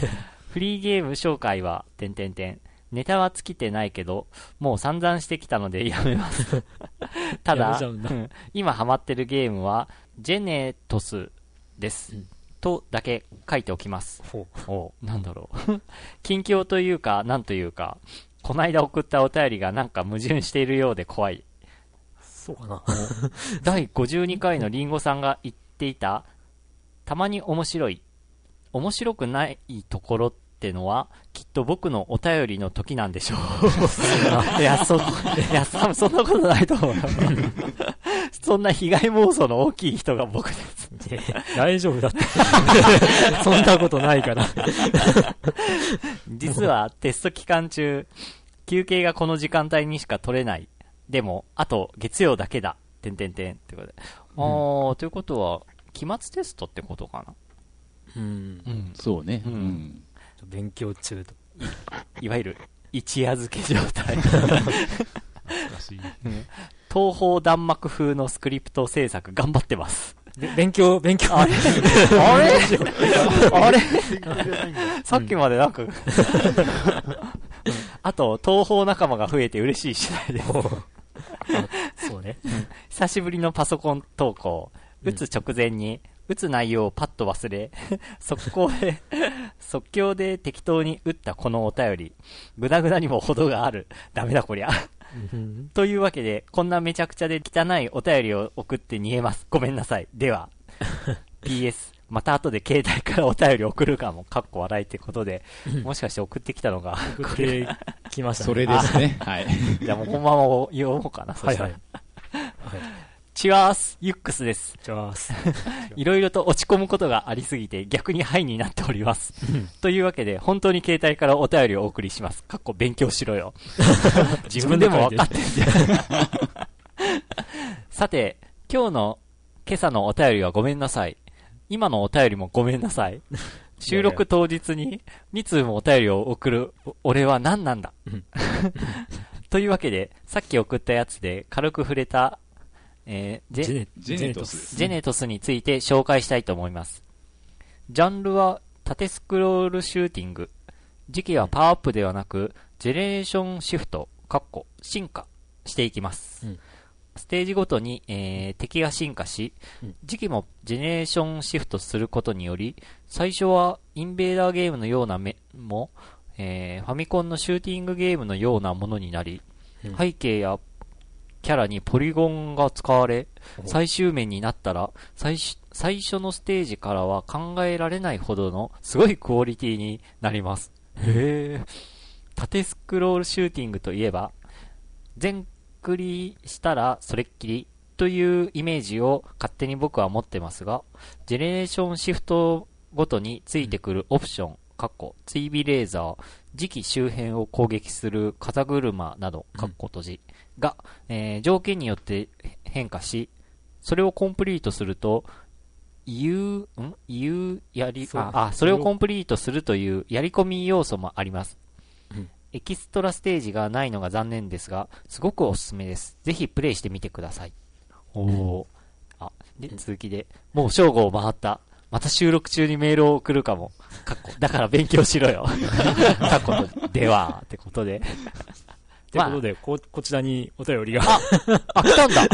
フリーゲーム紹介は、てんてんてん。ネタは尽きてないけど、もう散々してきたのでやめます。ただ今ハマってるゲームは、ジェネトスです。うんとだけ書いておきます。おうなんだろう。近況というか、なんというか、こないだ送ったお便りがなんか矛盾しているようで怖い。そうかな。第52回のリンゴさんが言っていた、たまに面白い、面白くないところってのは、きっと僕のお便りの時なんでしょう。いや、そ、いや、そんなことないと思う。そんな被害妄想の大きい人が僕です。いや大丈夫だって。そんなことないから。実はテスト期間中、休憩がこの時間帯にしか取れない。でも、あと月曜だけだ。てんてんてん。ってことで。あー、ということは、期末テストってことかなうん。うん。そうね。うんうん勉強中と。いわゆる、一夜漬け状態。懐かしい。東方弾幕風のスクリプト制作頑張ってます。べ勉強、勉強。あれ？あれ？あれ？さっきまでなんか、あと、東方仲間が増えて嬉しい次第です。そうね。久しぶりのパソコン投稿。打つ直前に、打つ内容をパッと忘れ、速攻で、即興で適当に打ったこのお便り。ぐだぐだにも程がある。ダメだこりゃ。うんというわけで、こんなめちゃくちゃで汚いお便りを送って逃げます。ごめんなさい。では。PS、また後で携帯からお便り送るかも、かっこ笑いってことで、もしかして送ってきたのが、送ってきましたね。それですね。はい。じゃあもうこのまま読もうかな、そしたらはいはい。はい。チュアース、ユックスです。じゃあ、いろいろと落ち込むことがありすぎて逆にハイになっております。というわけで、本当に携帯からお便りをお送りします。かっこ勉強しろよ。自分でも分かってんじゃん。さて、今日の今朝のお便りはごめんなさい。今のお便りもごめんなさい。収録当日に2通もお便りを送るお俺は何なんだうん。というわけで、さっき送ったやつで軽く触れた、えージェジェネトスジェネトスについて紹介したいと思います。ジャンルは縦スクロールシューティング。時期はパワーアップではなく、ジェネレーションシフト、かっこ、進化していきます。うんステージごとに、えー敵が進化しうん、時期もジェネレーションシフトすることにより、最初はインベーダーゲームのような目も、えーファミコンのシューティングゲームのようなものになり、うん背景やキャラにポリゴンが使われ、最終面になったら、最初最初のステージからは考えられないほどのすごいクオリティになります。へえ。縦スクロールシューティングといえば、全クリしたらそれっきりというイメージを勝手に僕は持ってますが、ジェネレーションシフトごとについてくるオプション、かっこ、追尾レーザー、時期周辺を攻撃する風車など、かっこ閉じ、が、えー条件によって変化し、それをコンプリートすると、言う、ん？言う、やり、あ、あ、それをコンプリートするというやり込み要素もあります。うんエキストラステージがないのが残念ですが、すごくおすすめです。ぜひプレイしてみてください。おお。あ、で、続きで、もう正午を回った。また収録中にメールを送るかも。かっこ、だから勉強しろよ。かっこと、では、ってことで。ということで、こ、こちらにお便りが。あ、来たんだ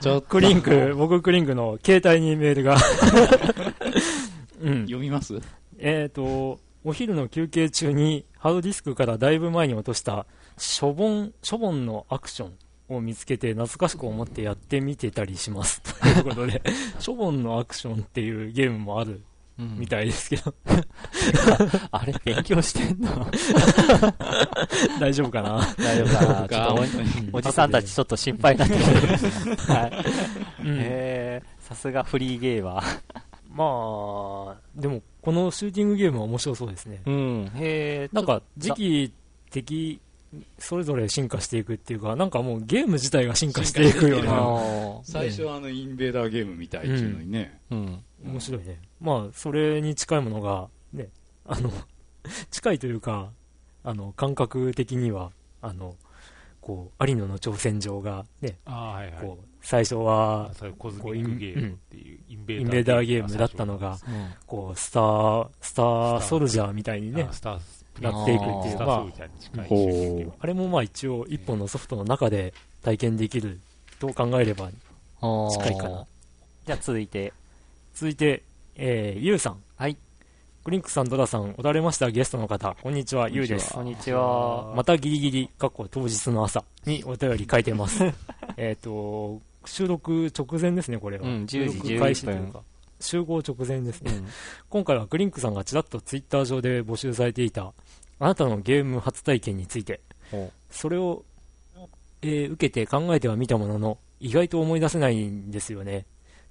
ちょっとクリンク、僕クリンクの携帯にメールが。うん。読みます？えっ、と、お昼の休憩中にハードディスクからだいぶ前に落としたしょぼん、しょぼんのアクションを見つけて懐かしく思ってやってみてたりします。ということで、しょぼんのアクションっていうゲームもあるみたいですけど、あれ、勉強してんの？大丈夫かな？大丈夫かな？ちょっとおおじさんたちちょっと心配になってくる。はい。うん。へー。さすがフリーゲーマー。まあ、でも、このシューティングゲームは面白そうですね。うん。へー。なんか、時期的、それぞれ進化していくっていうか、なんかもうゲーム自体が進化していくようあな、ー最初はあのインベーダーゲームみたいっていうのにね、うん。面白いね。まあ、それに近いものが、ね、あの、近いというか、あの、感覚的には、あの、こう、有野の挑戦状が、ね、ああ、はいはい。こう、最初はコズミックゲームっていうインベインベーダーゲームだったのが、こう、スター、スターソルジャーみたいにねあ、スターなっていくっていう、まああれもまあ一応一本のソフトの中で体験できると考えれば近いかな。じゃあ続いて、続いて、えー、ゆうさん。はい。クリンクさん、ドラさん、おられましたゲストの方、こんにちは、ゆうです。こんにちは。またギリギリ、過去当日の朝にお便り書いてます。えっと、収録直前ですね、これは。うん10時収録開始というか集合直前ですね。今回はクリンクさんがちらっとツイッター上で募集されていた、あなたのゲーム初体験についてそれを、えー受けて考えてはみたものの、意外と思い出せないんですよね。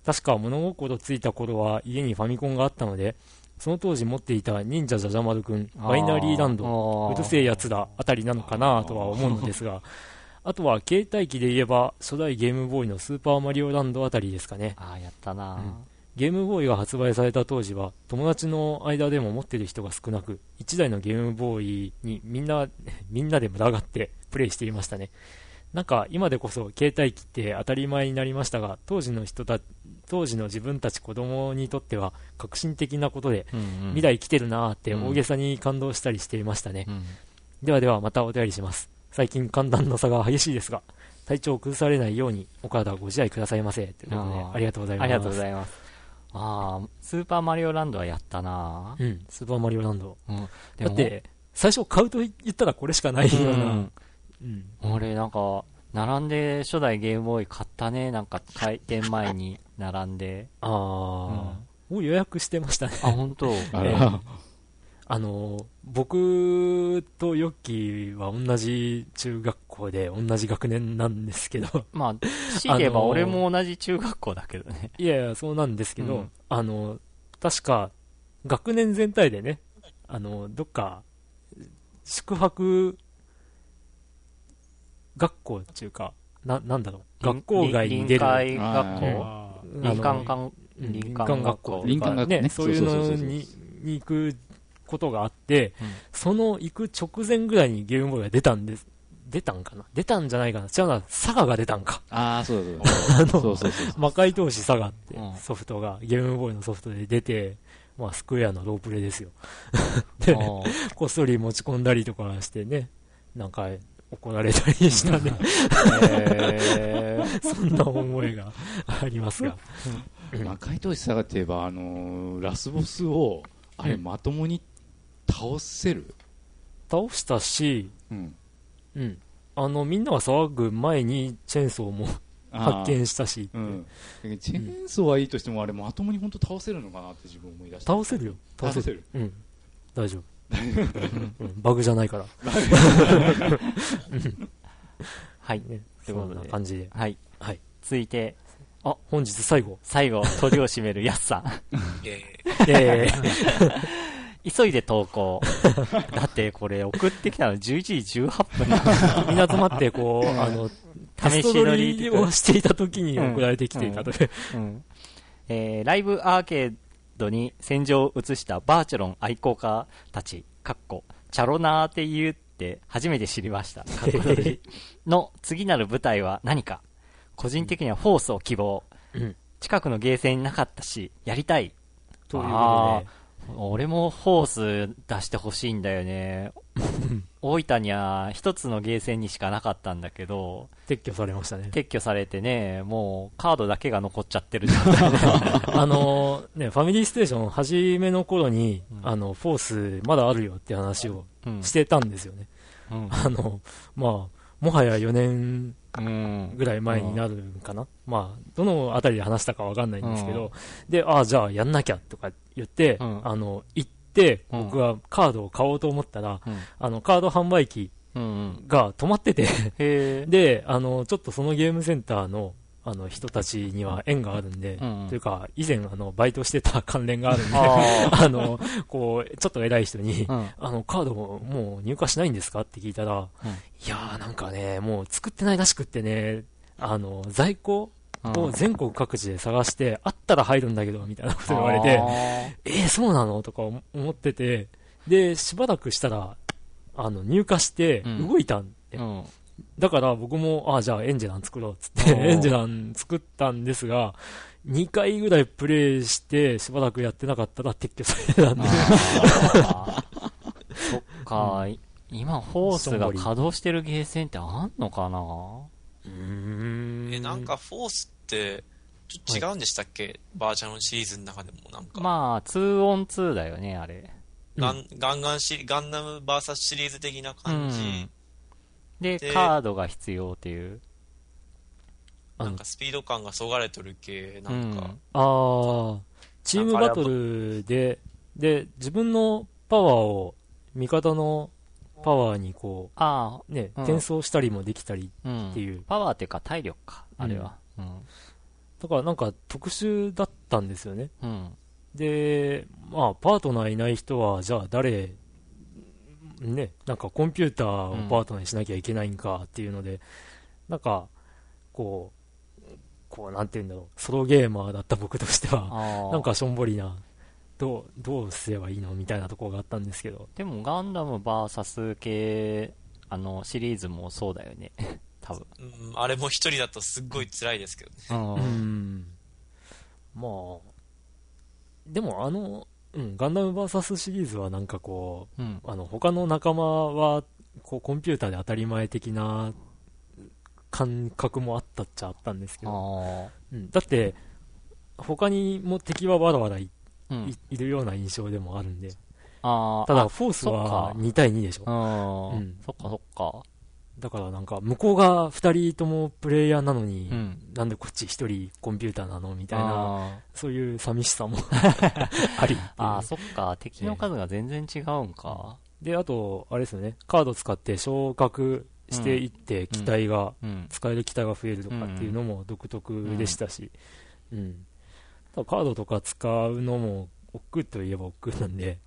確か物心ついた頃は家にファミコンがあったので、その当時持っていた忍者じゃじゃ丸くん、バイナリーランド、ドうるせえやつだあたりなのかなとは思うのですが、あとは携帯機で言えば初代ゲームボーイのスーパーマリオランドあたりですかね。ああ、やったな、うんゲームボーイが発売された当時は友達の間でも持ってる人が少なく、1台のゲームボーイにみんな、みんなで群がってプレイしていましたね。なんか今でこそ携帯機って当たり前になりましたが、当時の人た、当時の自分たち子供にとっては革新的なことで、うんうん未来来てるなーってうん大げさに感動したりしていましたね。うんではではまたお便りします。最近寒暖の差が激しいですが、体調を崩されないようにお体ご自愛くださいませ。ということで、ありがとうございます。ありがとうございます。ああ、スーパーマリオランドはやったなうん、スーパーマリオランド。うん。だって、最初買うと言ったらこれしかないような。うんうん。俺なんか、並んで初代ゲームボーイ買ったね。なんか開店前に並んで。ああ、もう予約してましたね。あ、本当？あら、あの、僕とヨッキーは同じ中学校で同じ学年なんですけど、まあ、強いて言えば俺も同じ中学校だけどね。いやいや、そうなんですけど、うんあの、確か、学年全体でね、あの、どっか、宿泊学校っていうか、な、なんだろう、学校外に出る、臨海学あ校。ああの林間学うん。林間学校。林間学校。そういうのにに行くことがあって、うん。その行く直前ぐらいにゲームボーイが出たんです。出たんかな？出たんじゃないかな？違うな、佐賀が出たんか。ああ、そうだそう。だ。そうそうそうそう。魔界投資佐賀ってうん。ソフトが、ゲームボーイのソフトで出て、まあ、スクエアのロープレイですよ。で、こっそり持ち込んだりとかしてね、なんか怒られたりしたね、へーそんな思いがありますが。魔界投資下がって言えば、あのーラスボスを、あれ、うんまともに倒せる？倒したし、うん。うん。あの、みんなが騒ぐ前にチェーンソーも発見したし、うん。チェーンソーはいいとしても、あれ、まともに本当倒せるのかなって自分思い出した。倒せるよ。倒せる。る。うん。大丈夫。うんバグじゃないから。はい。そんな感じで。はい。はい。続いて、あ、本日最後。最後、鳥を締めるやすさん。ええ 急いで投稿。だってこれ送ってきたの11時18分だ。ー、みんな集まって、こう、あの、試し乗撮りりをしていた時に送られてきていたという。うんえーライブアーケードに戦場を移したバーチャロン愛好家たち、かっこ、チャロナーって言うって初めて知りました。かっこ閉じの次なる舞台は何か個人的にはフォースを希望。うん近くのゲーセンになかったし、やりたい。というあこ俺もフォース出してほしいんだよね。大分には一つのゲーセンにしかなかったんだけど、撤去されましたね。撤去されてね、もうカードだけが残っちゃってる。あのね、ファミリーステーション初めの頃に、うんあの、フォースまだあるよって話をうんしてたんですよね。うんあの、まあ、もはや4年うんぐらい前になるんかな。まあ、どのあたりで話したかわかんないんですけど、で、ああ、じゃあやんなきゃとか言って、うん。あの、行って、うん。僕がカードを買おうと思ったら、うん。あの、カード販売機うんうん。が止まってて、へで、あの、ちょっとそのゲームセンターの、あの、人たちには縁があるんで、うんうん。というか、以前、あの、バイトしてた関連があるんで、あ あの、こう、ちょっと偉い人に、うん。あの、カードももう入荷しないんですかって聞いたら、うん。いやーなんかね、もう作ってないらしくってね、あの、在庫を全国各地で探して、あったら入るんだけど、みたいなこと言われて、えー、そうなの？とか思ってて、で、しばらくしたら、あの、入荷してうん。動いたんで、うん。だから僕も、あじゃあエンジェラン作ろうっつって、エンジェラン作ったんですが、2回ぐらいプレイして、しばらくやってなかったら撤去されたんで、あー。そっか、今、フォースが稼働してるゲーセンってあんのかな？うーん。え、なんかフォースって、ちょっと違うんでしたっけ、バーチャルのシリーズの中でもなんか。まあ、2on2 だよね、あれ。ガンガンガンシガンダム VS シリーズ的な感じ、で、でカードが必要っていう。なんかスピード感がそがれとる系、なんか、ああ、チームバトルで、で、自分のパワーを味方のパワーにこあう、ね、うん転送したりもできたりあ、うん。っていう。パワーっていうか体力か、あれは。うん。だからなんか特殊だったんですよね。うん。で、まあ、パートナーいない人は、じゃあ誰、ね、なんかコンピューターをパートナーにしなきゃいけないんかっていうので、なんか、こう、こう、なんて言うんだろう、ソロゲーマーだった僕としては。なんかしょんぼりな、どう、どうすればいいのみたいなところがあったんですけど、でもガンダム VS 系、あの、シリーズもそうだよね。多分。うん、あれも一人だとすっごい辛いですけどね。うん。うん。まあ、でもあの、うん、ガンダム VS シリーズはなんかこう、うん。あの、他の仲間は、こう、コンピューターで当たり前的な感覚もあったっちゃあったんですけど。うん、だって、他にも敵はわらわらい,、うんい。いるような印象でもあるんで、ああ。ただ、あフォースはそっか2対2でしょ。うん。うんそっかそっか。だからなんか、向こうが二人ともプレイヤーなのに、うん。なんでこっち一人コンピューターなのみたいな、あそういう寂しさも。あり。あー、そっか。敵の数が全然違うんか。で、あと、あれですよね、カード使って昇格していって、機体が、うん。使える機体が増えるとかっていうのも独特でしたし、うん。ただカードとか使うのも、億劫といえば億劫なんで、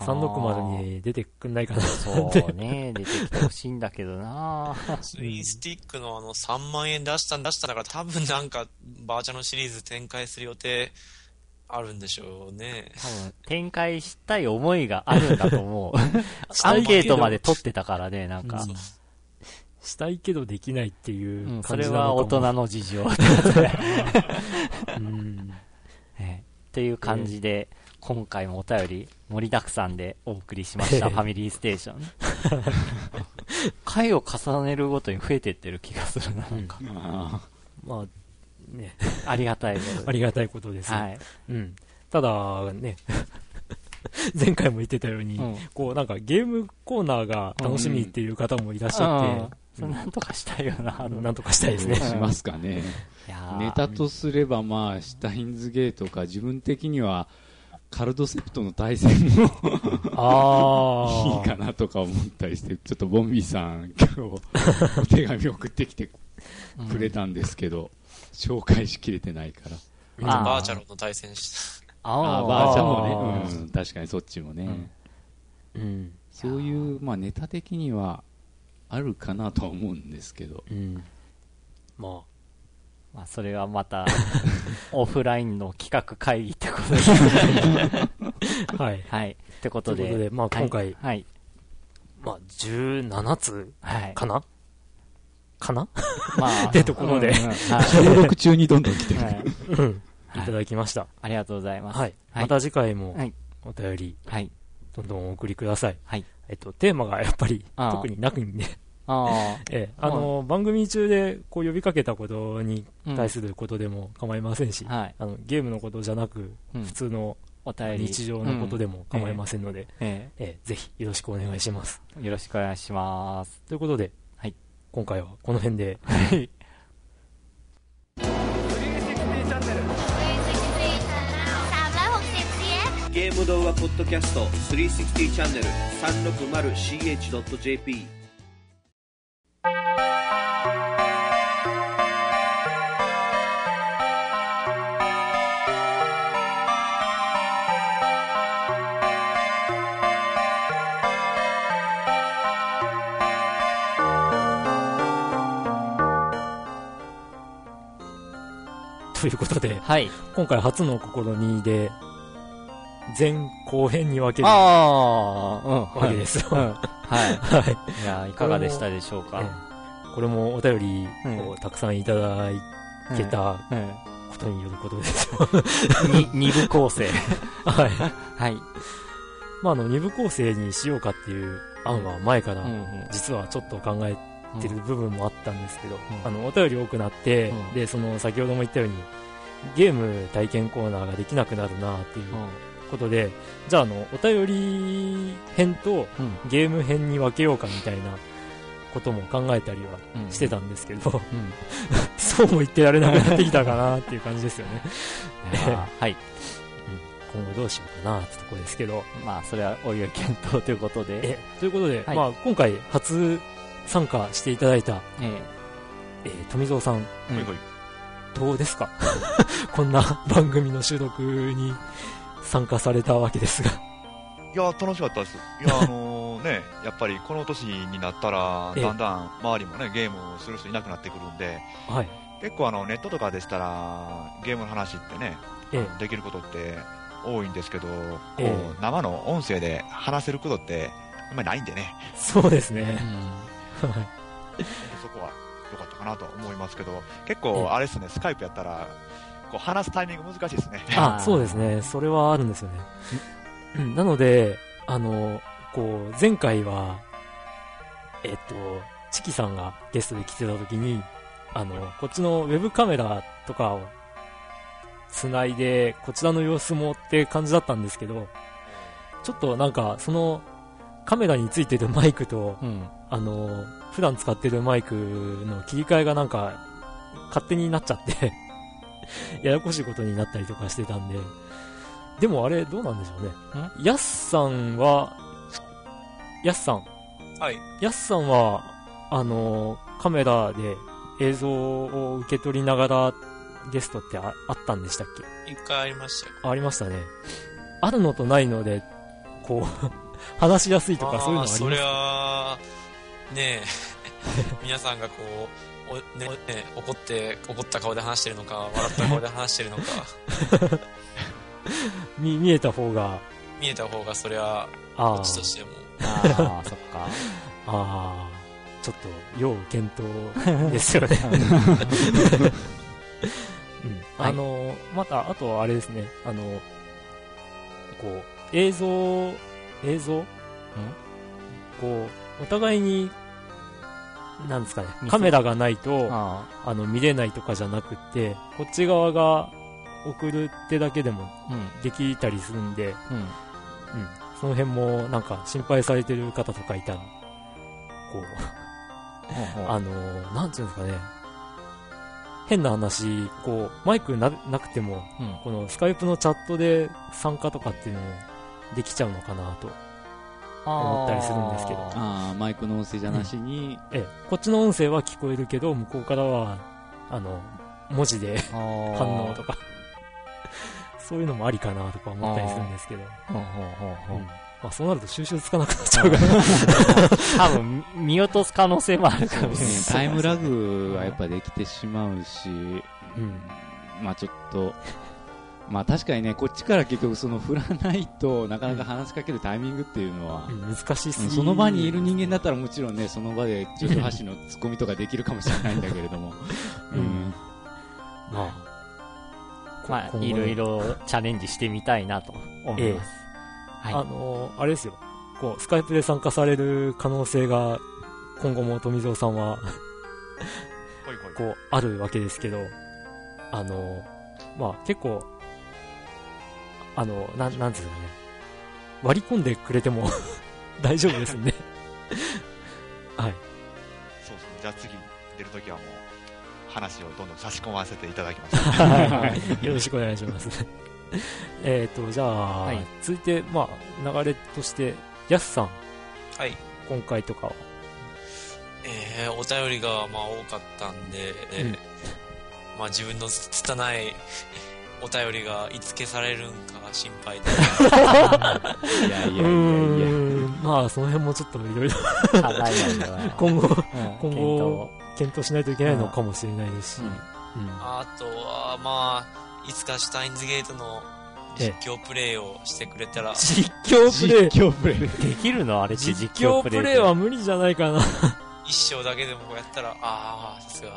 360に出てくんないかな。そうね、出てきてほしいんだけどなツインスティックのあの3万円出したん出しただから多分なんかバーチャルシリーズ展開する予定あるんでしょうね。多分、展開したい思いがあるんだと思う。アンケートまで取ってたからね、なんかうん。したいけどできないっていううん、そ感れは大人の事情。うん。ね っていう感じで、今回もお便り盛りだくさんでお送りしました、ファミリーステーション。回を重ねるごとに増えてってる気がするな、なんか。あまあ、ね、ありがたいことで ありがたいことです。はい。うん。ただ、ね、前回も言ってたように、うんこう、なんかゲームコーナーが楽しみっていう方もいらっしゃって、それなんとかしたいよな、あのなんとかしたいですね。しますかね。ネタとすれば、まあ、シュタインズゲートか、自分的には、カルドセプトの対戦もあいいかなとか思ったりして、ちょっとボンビーさん、今日、お手紙送ってきてくれたんですけど、紹介しきれてないから。あーバーチャルの対戦した。ああーバーチャルもあね、うん、確かにそっちもね。うんうん。そういう、まあ、ネタ的には、あるかなとは思うんですけど。うん。ままあ、それはまた、オフラインの企画会議ってことで。あ、はい。はい。ってことで。ということでまあ今回はい。まあ、17つはい。かな？かな？まあ、ってところで収録中にどんどん来てる。はい。うん。いただきました。ありがとうございます。はい。はいまた次回もはいお便り、はい。どんどんお送りください。はい。えっと、テーマがやっぱり特になくんで、あ ええ、あの、番組中でこう呼びかけたことにあ。対することでも構いませんし、はい。あの、ゲームのことじゃなく、うん普通のお便り。日常のことでも構いませんので、えええ、ぜひよろしくお願いします。え。よろしくお願いします。ということで、はい今回はこの辺で、はい。ゲーム動画ポッドキャスト360チャンネル 360ch.jp ということで、はい。今回初の試みで、前後編に分けるわ。けですよ。うん。ははい。い。いやーいかがでしたでしょうか？ええこれもお便りうんをたくさんいただけたうん。ことによることですよ。に、二部構成。はい。はい。まあ、あの、二部構成にしようかっていう案は前から、うん実はちょっと考えてる部分もあったんですけど、んあの、お便り多くなって、うんで、その、先ほども言ったように、ゲーム体験コーナーができなくなるなっていうことで、じゃあ、あの、お便り編とうん。ゲーム編に分けようかみたいなことも考えたりはうん。してたんですけど、うん。そうも言ってられなくなってきたかなっていう感じですよね。はい。今後どうしようかなってとこですけど。まあ、それはおいおい検討ということで。え、ということで、はいまあ今回初参加していただいた、ええー富蔵さん、え。ほいほいどうですか？こんな番組の収録に参加されたわけですが。いや、楽しかったです。いや、あの ね、やっぱりこの年になったら、ええだんだん周りもね、ゲームをする人いなくなってくるんで、はい。結構あの、ネットとかでしたら、ゲームの話ってね、えできることって多いんですけど、こう、ええ生の音声で話せることって、あんまりないんでね、そうですね。はいそこは良かったかなと思いますけど、結ええ構、あれですね、スカイプやったら、こう話すタイミング難しいですね。あ、そうですね。それはあるんですよね。うんなので、あの、こう、前回は、えっと、チキさんがゲストで来てた時に、あの、こっちのウェブカメラとかを繋いで、こちらの様子もって感じだったんですけど、ちょっとなんか、その、カメラについてるマイクと、うん。あの、普段使ってるマイクの切り替えがなんか、勝手になっちゃって ややこしいことになったりとかしてたんで、でもあれ、どうなんでしょうね。ヤスさんは、ヤスさん。はい。ヤスさんは、あの、カメラで映像を受け取りながらゲストってああったんでしたっけ？一回ありましたよ。ありましたね。あるのとないので、こう、話しやすいとかそういうのありますそれは、ねえ、皆さんがこう、おねね、怒って、怒った顔で話してるのか、笑った顔で話してるのか、見見えた方が、見えた方がそれは、あこっちとしても、ああ、そっか。あ、ああ、ちょっと、要検討ですよね。うん、あの、また、あとあれですね、あの、こう、映像、映像？こう、お互いに、なんですかねカメラがないと、ああの、見れないとかじゃなくって、こっち側が送るってだけでも。できたりするんで、うん。うん。その辺もなんか心配されてる方とかいたら、こう、あのー、なんていうんですかね、変な話、こう、マイクななくても、うん。このスカイプのチャットで参加とかっていうのもできちゃうのかなと。思ったりするんですけど。ああ、マイクの音声じゃなしに、ええ、こっちの音声は聞こえるけど、向こうからは、あの、文字で反反応とか、そういうのもありかなとか思ったりするんですけど、ほうほうほうほう。うん。まあそうなると収集つかなくなっちゃうから、多分、見落とす可能性もあるかもしれない。タイムラグはやっぱできてしまうし、うん。まあちょっと、まあ確かにね、こっちから結局その振らないとなかなか話しかけるタイミングっていうのは、うん難しすぎうんその場にいる人間だったらもちろんね、その場で中途半端のツッコミとかできるかもしれないんだけれども、うん。うん。まあ、こまあ、いろいろチャレンジしてみたいなと思います。はい。あのーあれですよ、こう、スカイプで参加される可能性が、今後も富蔵さんは、こう、あるわけですけど、あのーまあ、結構、あの、なん、なんつうんですかね、割り込んでくれても 大丈夫ですんで、はい。そうそう。じゃあ次出るときはもう、話をどんどん差し込ませていただきます。はいよろしくお願いします。えっと、じゃあ、はい続いて、まあ、流れとして、やすさん、はい。今回とかは、えー、お便りが、まあ、多かったんで、えーうんまあ、自分の拙いお便りがいつ消されるんか心配で、いやいやいやいや、ん。まあ、その辺もちょっといろいろ今後、うん。今後検討しないといけないのかもしれないです。し、うん。うん。あとは、まあ、いつかシュタインズゲートの実況プレイをしてくれたら、実況プレイ、実況プレイ。できるの？あれって実実況プレイは無理じゃないかな。一生だけでもこうやったら、ああ、さすが、い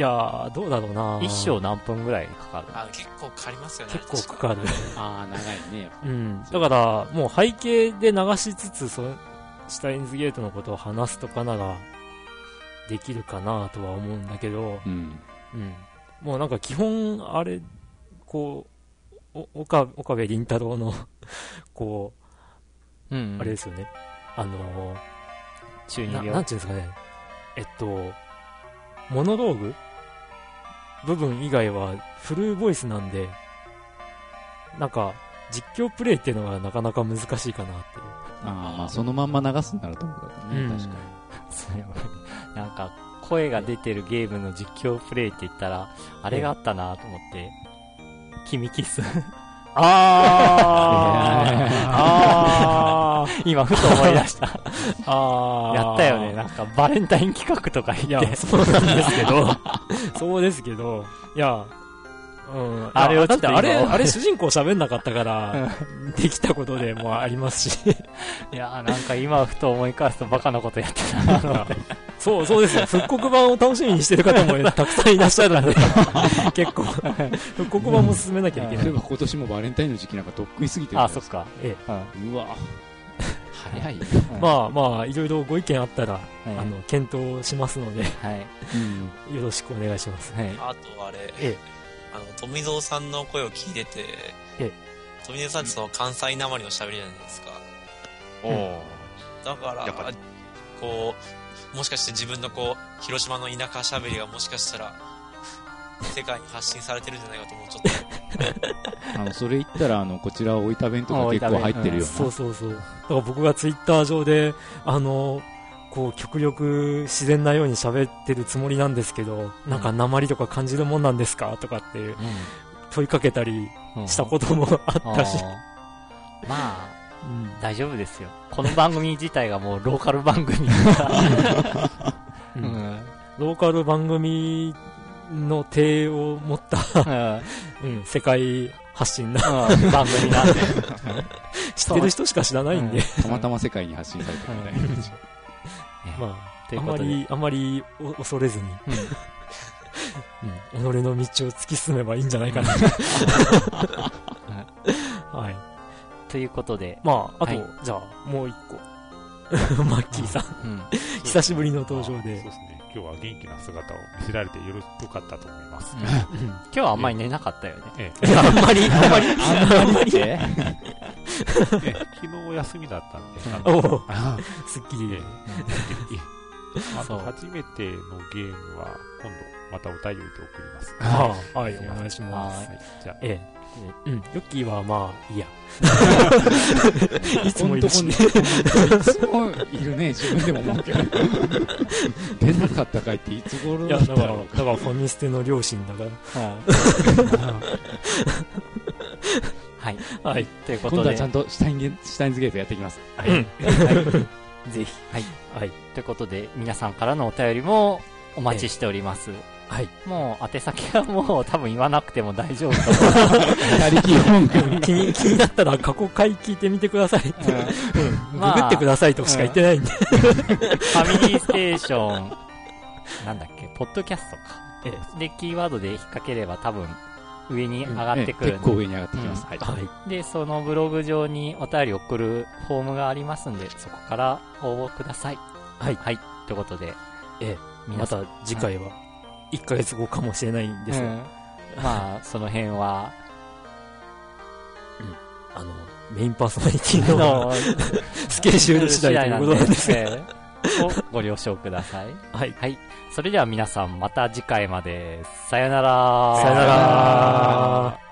やー、どうだろうな一生何分ぐらいかかるあ結構かかりますよね。結構かかる。ああ、長いね。うん。だから、もう背景で流しつつ、そシュタインズゲートのことを話すとかなら、できるかなとは思うんだけど、うん。うん。もうなんか基本、あれ、こう、お岡岡部倫太郎の、こうんう、あれですよね。あのーな、中二病なんていうんですかね。えっと、モノローグ部分以外はフルボイスなんで、なんか、実況プレイっていうのがなかなか難しいかなっていう。ああ、まあそのまんま流すんならともかくね、うん確かに。それはなんか、声が出てるゲームの実況プレイって言ったら、あれがあったなと思って、君キス。あー 今、ふと思い出した。あーやったよね。なんか、バレンタイン企画とかいや言って。、そうなんですけど、そうですけど、いや、うん、あれをちょっとだってあれ、今あれ主人公喋んなかったから、できたことでもありますし、いや、なんか今、ふと思い返すとバカなことやってたな。そう、そうですよ。復刻版を楽しみにしてる方もたくさんいらっしゃるので、結構、復刻版も進めなきゃいけない。例えば今年もバレンタインの時期なんかとっくに過ぎてるあ、そっか。えうん。うわ早い。まあまあ、いろいろご意見あったら、はいあの、検討しますので、はい。うん。よろしくお願いします。はい。あとあれ、えあの、富蔵さんの声を聞いてて、え富蔵さんってその関西なまりの喋りじゃないですか。おおだから、やっぱりこう、もしかして自分のこう、広島の田舎しゃべりがもしかしたら、世界に発信されてるんじゃないかと思う、ちょっと。あの、それ言ったら、あの、こちら大分弁とか結構入ってるよそうそうそう。だから僕がツイッター上で、あの、こう、極力自然なように喋ってるつもりなんですけど、なんか鉛とか感じるもんなんですかとかって問いかけたりうん。したこともあったし。まあ、うん。大丈夫ですよ。この番組自体がもうローカル番組。う うんん。ローカル番組の体を持った、うんうん、世界発信な、うん番組なんで。知ってる人しか知らないんで、たまたま世界に発信されてるみたいな感じ。まあ、あ。まり、あまりお恐れずに、うん、己の道を突き進めばいいんじゃないかな。はい。ということで、まあ、あと、はいじゃあ、もう一個。マッキーさん、うん。久しぶりの登場そうでで。すね。今日は元気な姿を見せられてよろよかったと思います。今日はあんまり寝なかったよね。えいやあんまり、あんまり、あんまり。ってえええ。昨日お休みだったんで、あのすっきり。と、初めてのゲームは、今度、またお便りで送ります。ああ。はい、お願いしまはす。はい。じゃあ、ええ。うん、ヨッキーはまあ、いいや。いつもいるしね。いつもいるね、自分でも思うけど。出なかったかいっていつ頃いや、だっただから、ろだからファミステの両親だかはい。ら。はい。ということで、今度はちゃんとシュタインゲシュタインズゲートやっていきます。はい。ぜひ。はい。はい。ということで、皆さんからのお便りもお待ちしております。はい。もう、宛先はもう多分言わなくても大丈夫と思う。気に、気になったら過去回聞いてみてくださいって。うん。まあググってくださいとしか言ってないんで。ファミリーステーション、なんだっけ、ポッドキャストか。えで、キーワードで引っ掛ければ多分、上に上がってくるんで、結構上に上がってきます。はい。はい。で、そのブログ上にお便り送るフォームがありますんで、そこから応募ください。はい。はい。ということで、ええ。皆さんまた次回は、1ヶ月後かもしれないんですが、うんまあ、その辺は、あの、メインパーソナリティの スケジュール次第ということなんですが。ええをご了承ください。はい。はい。それでは皆さんまた次回まで。さよなら。さよなら。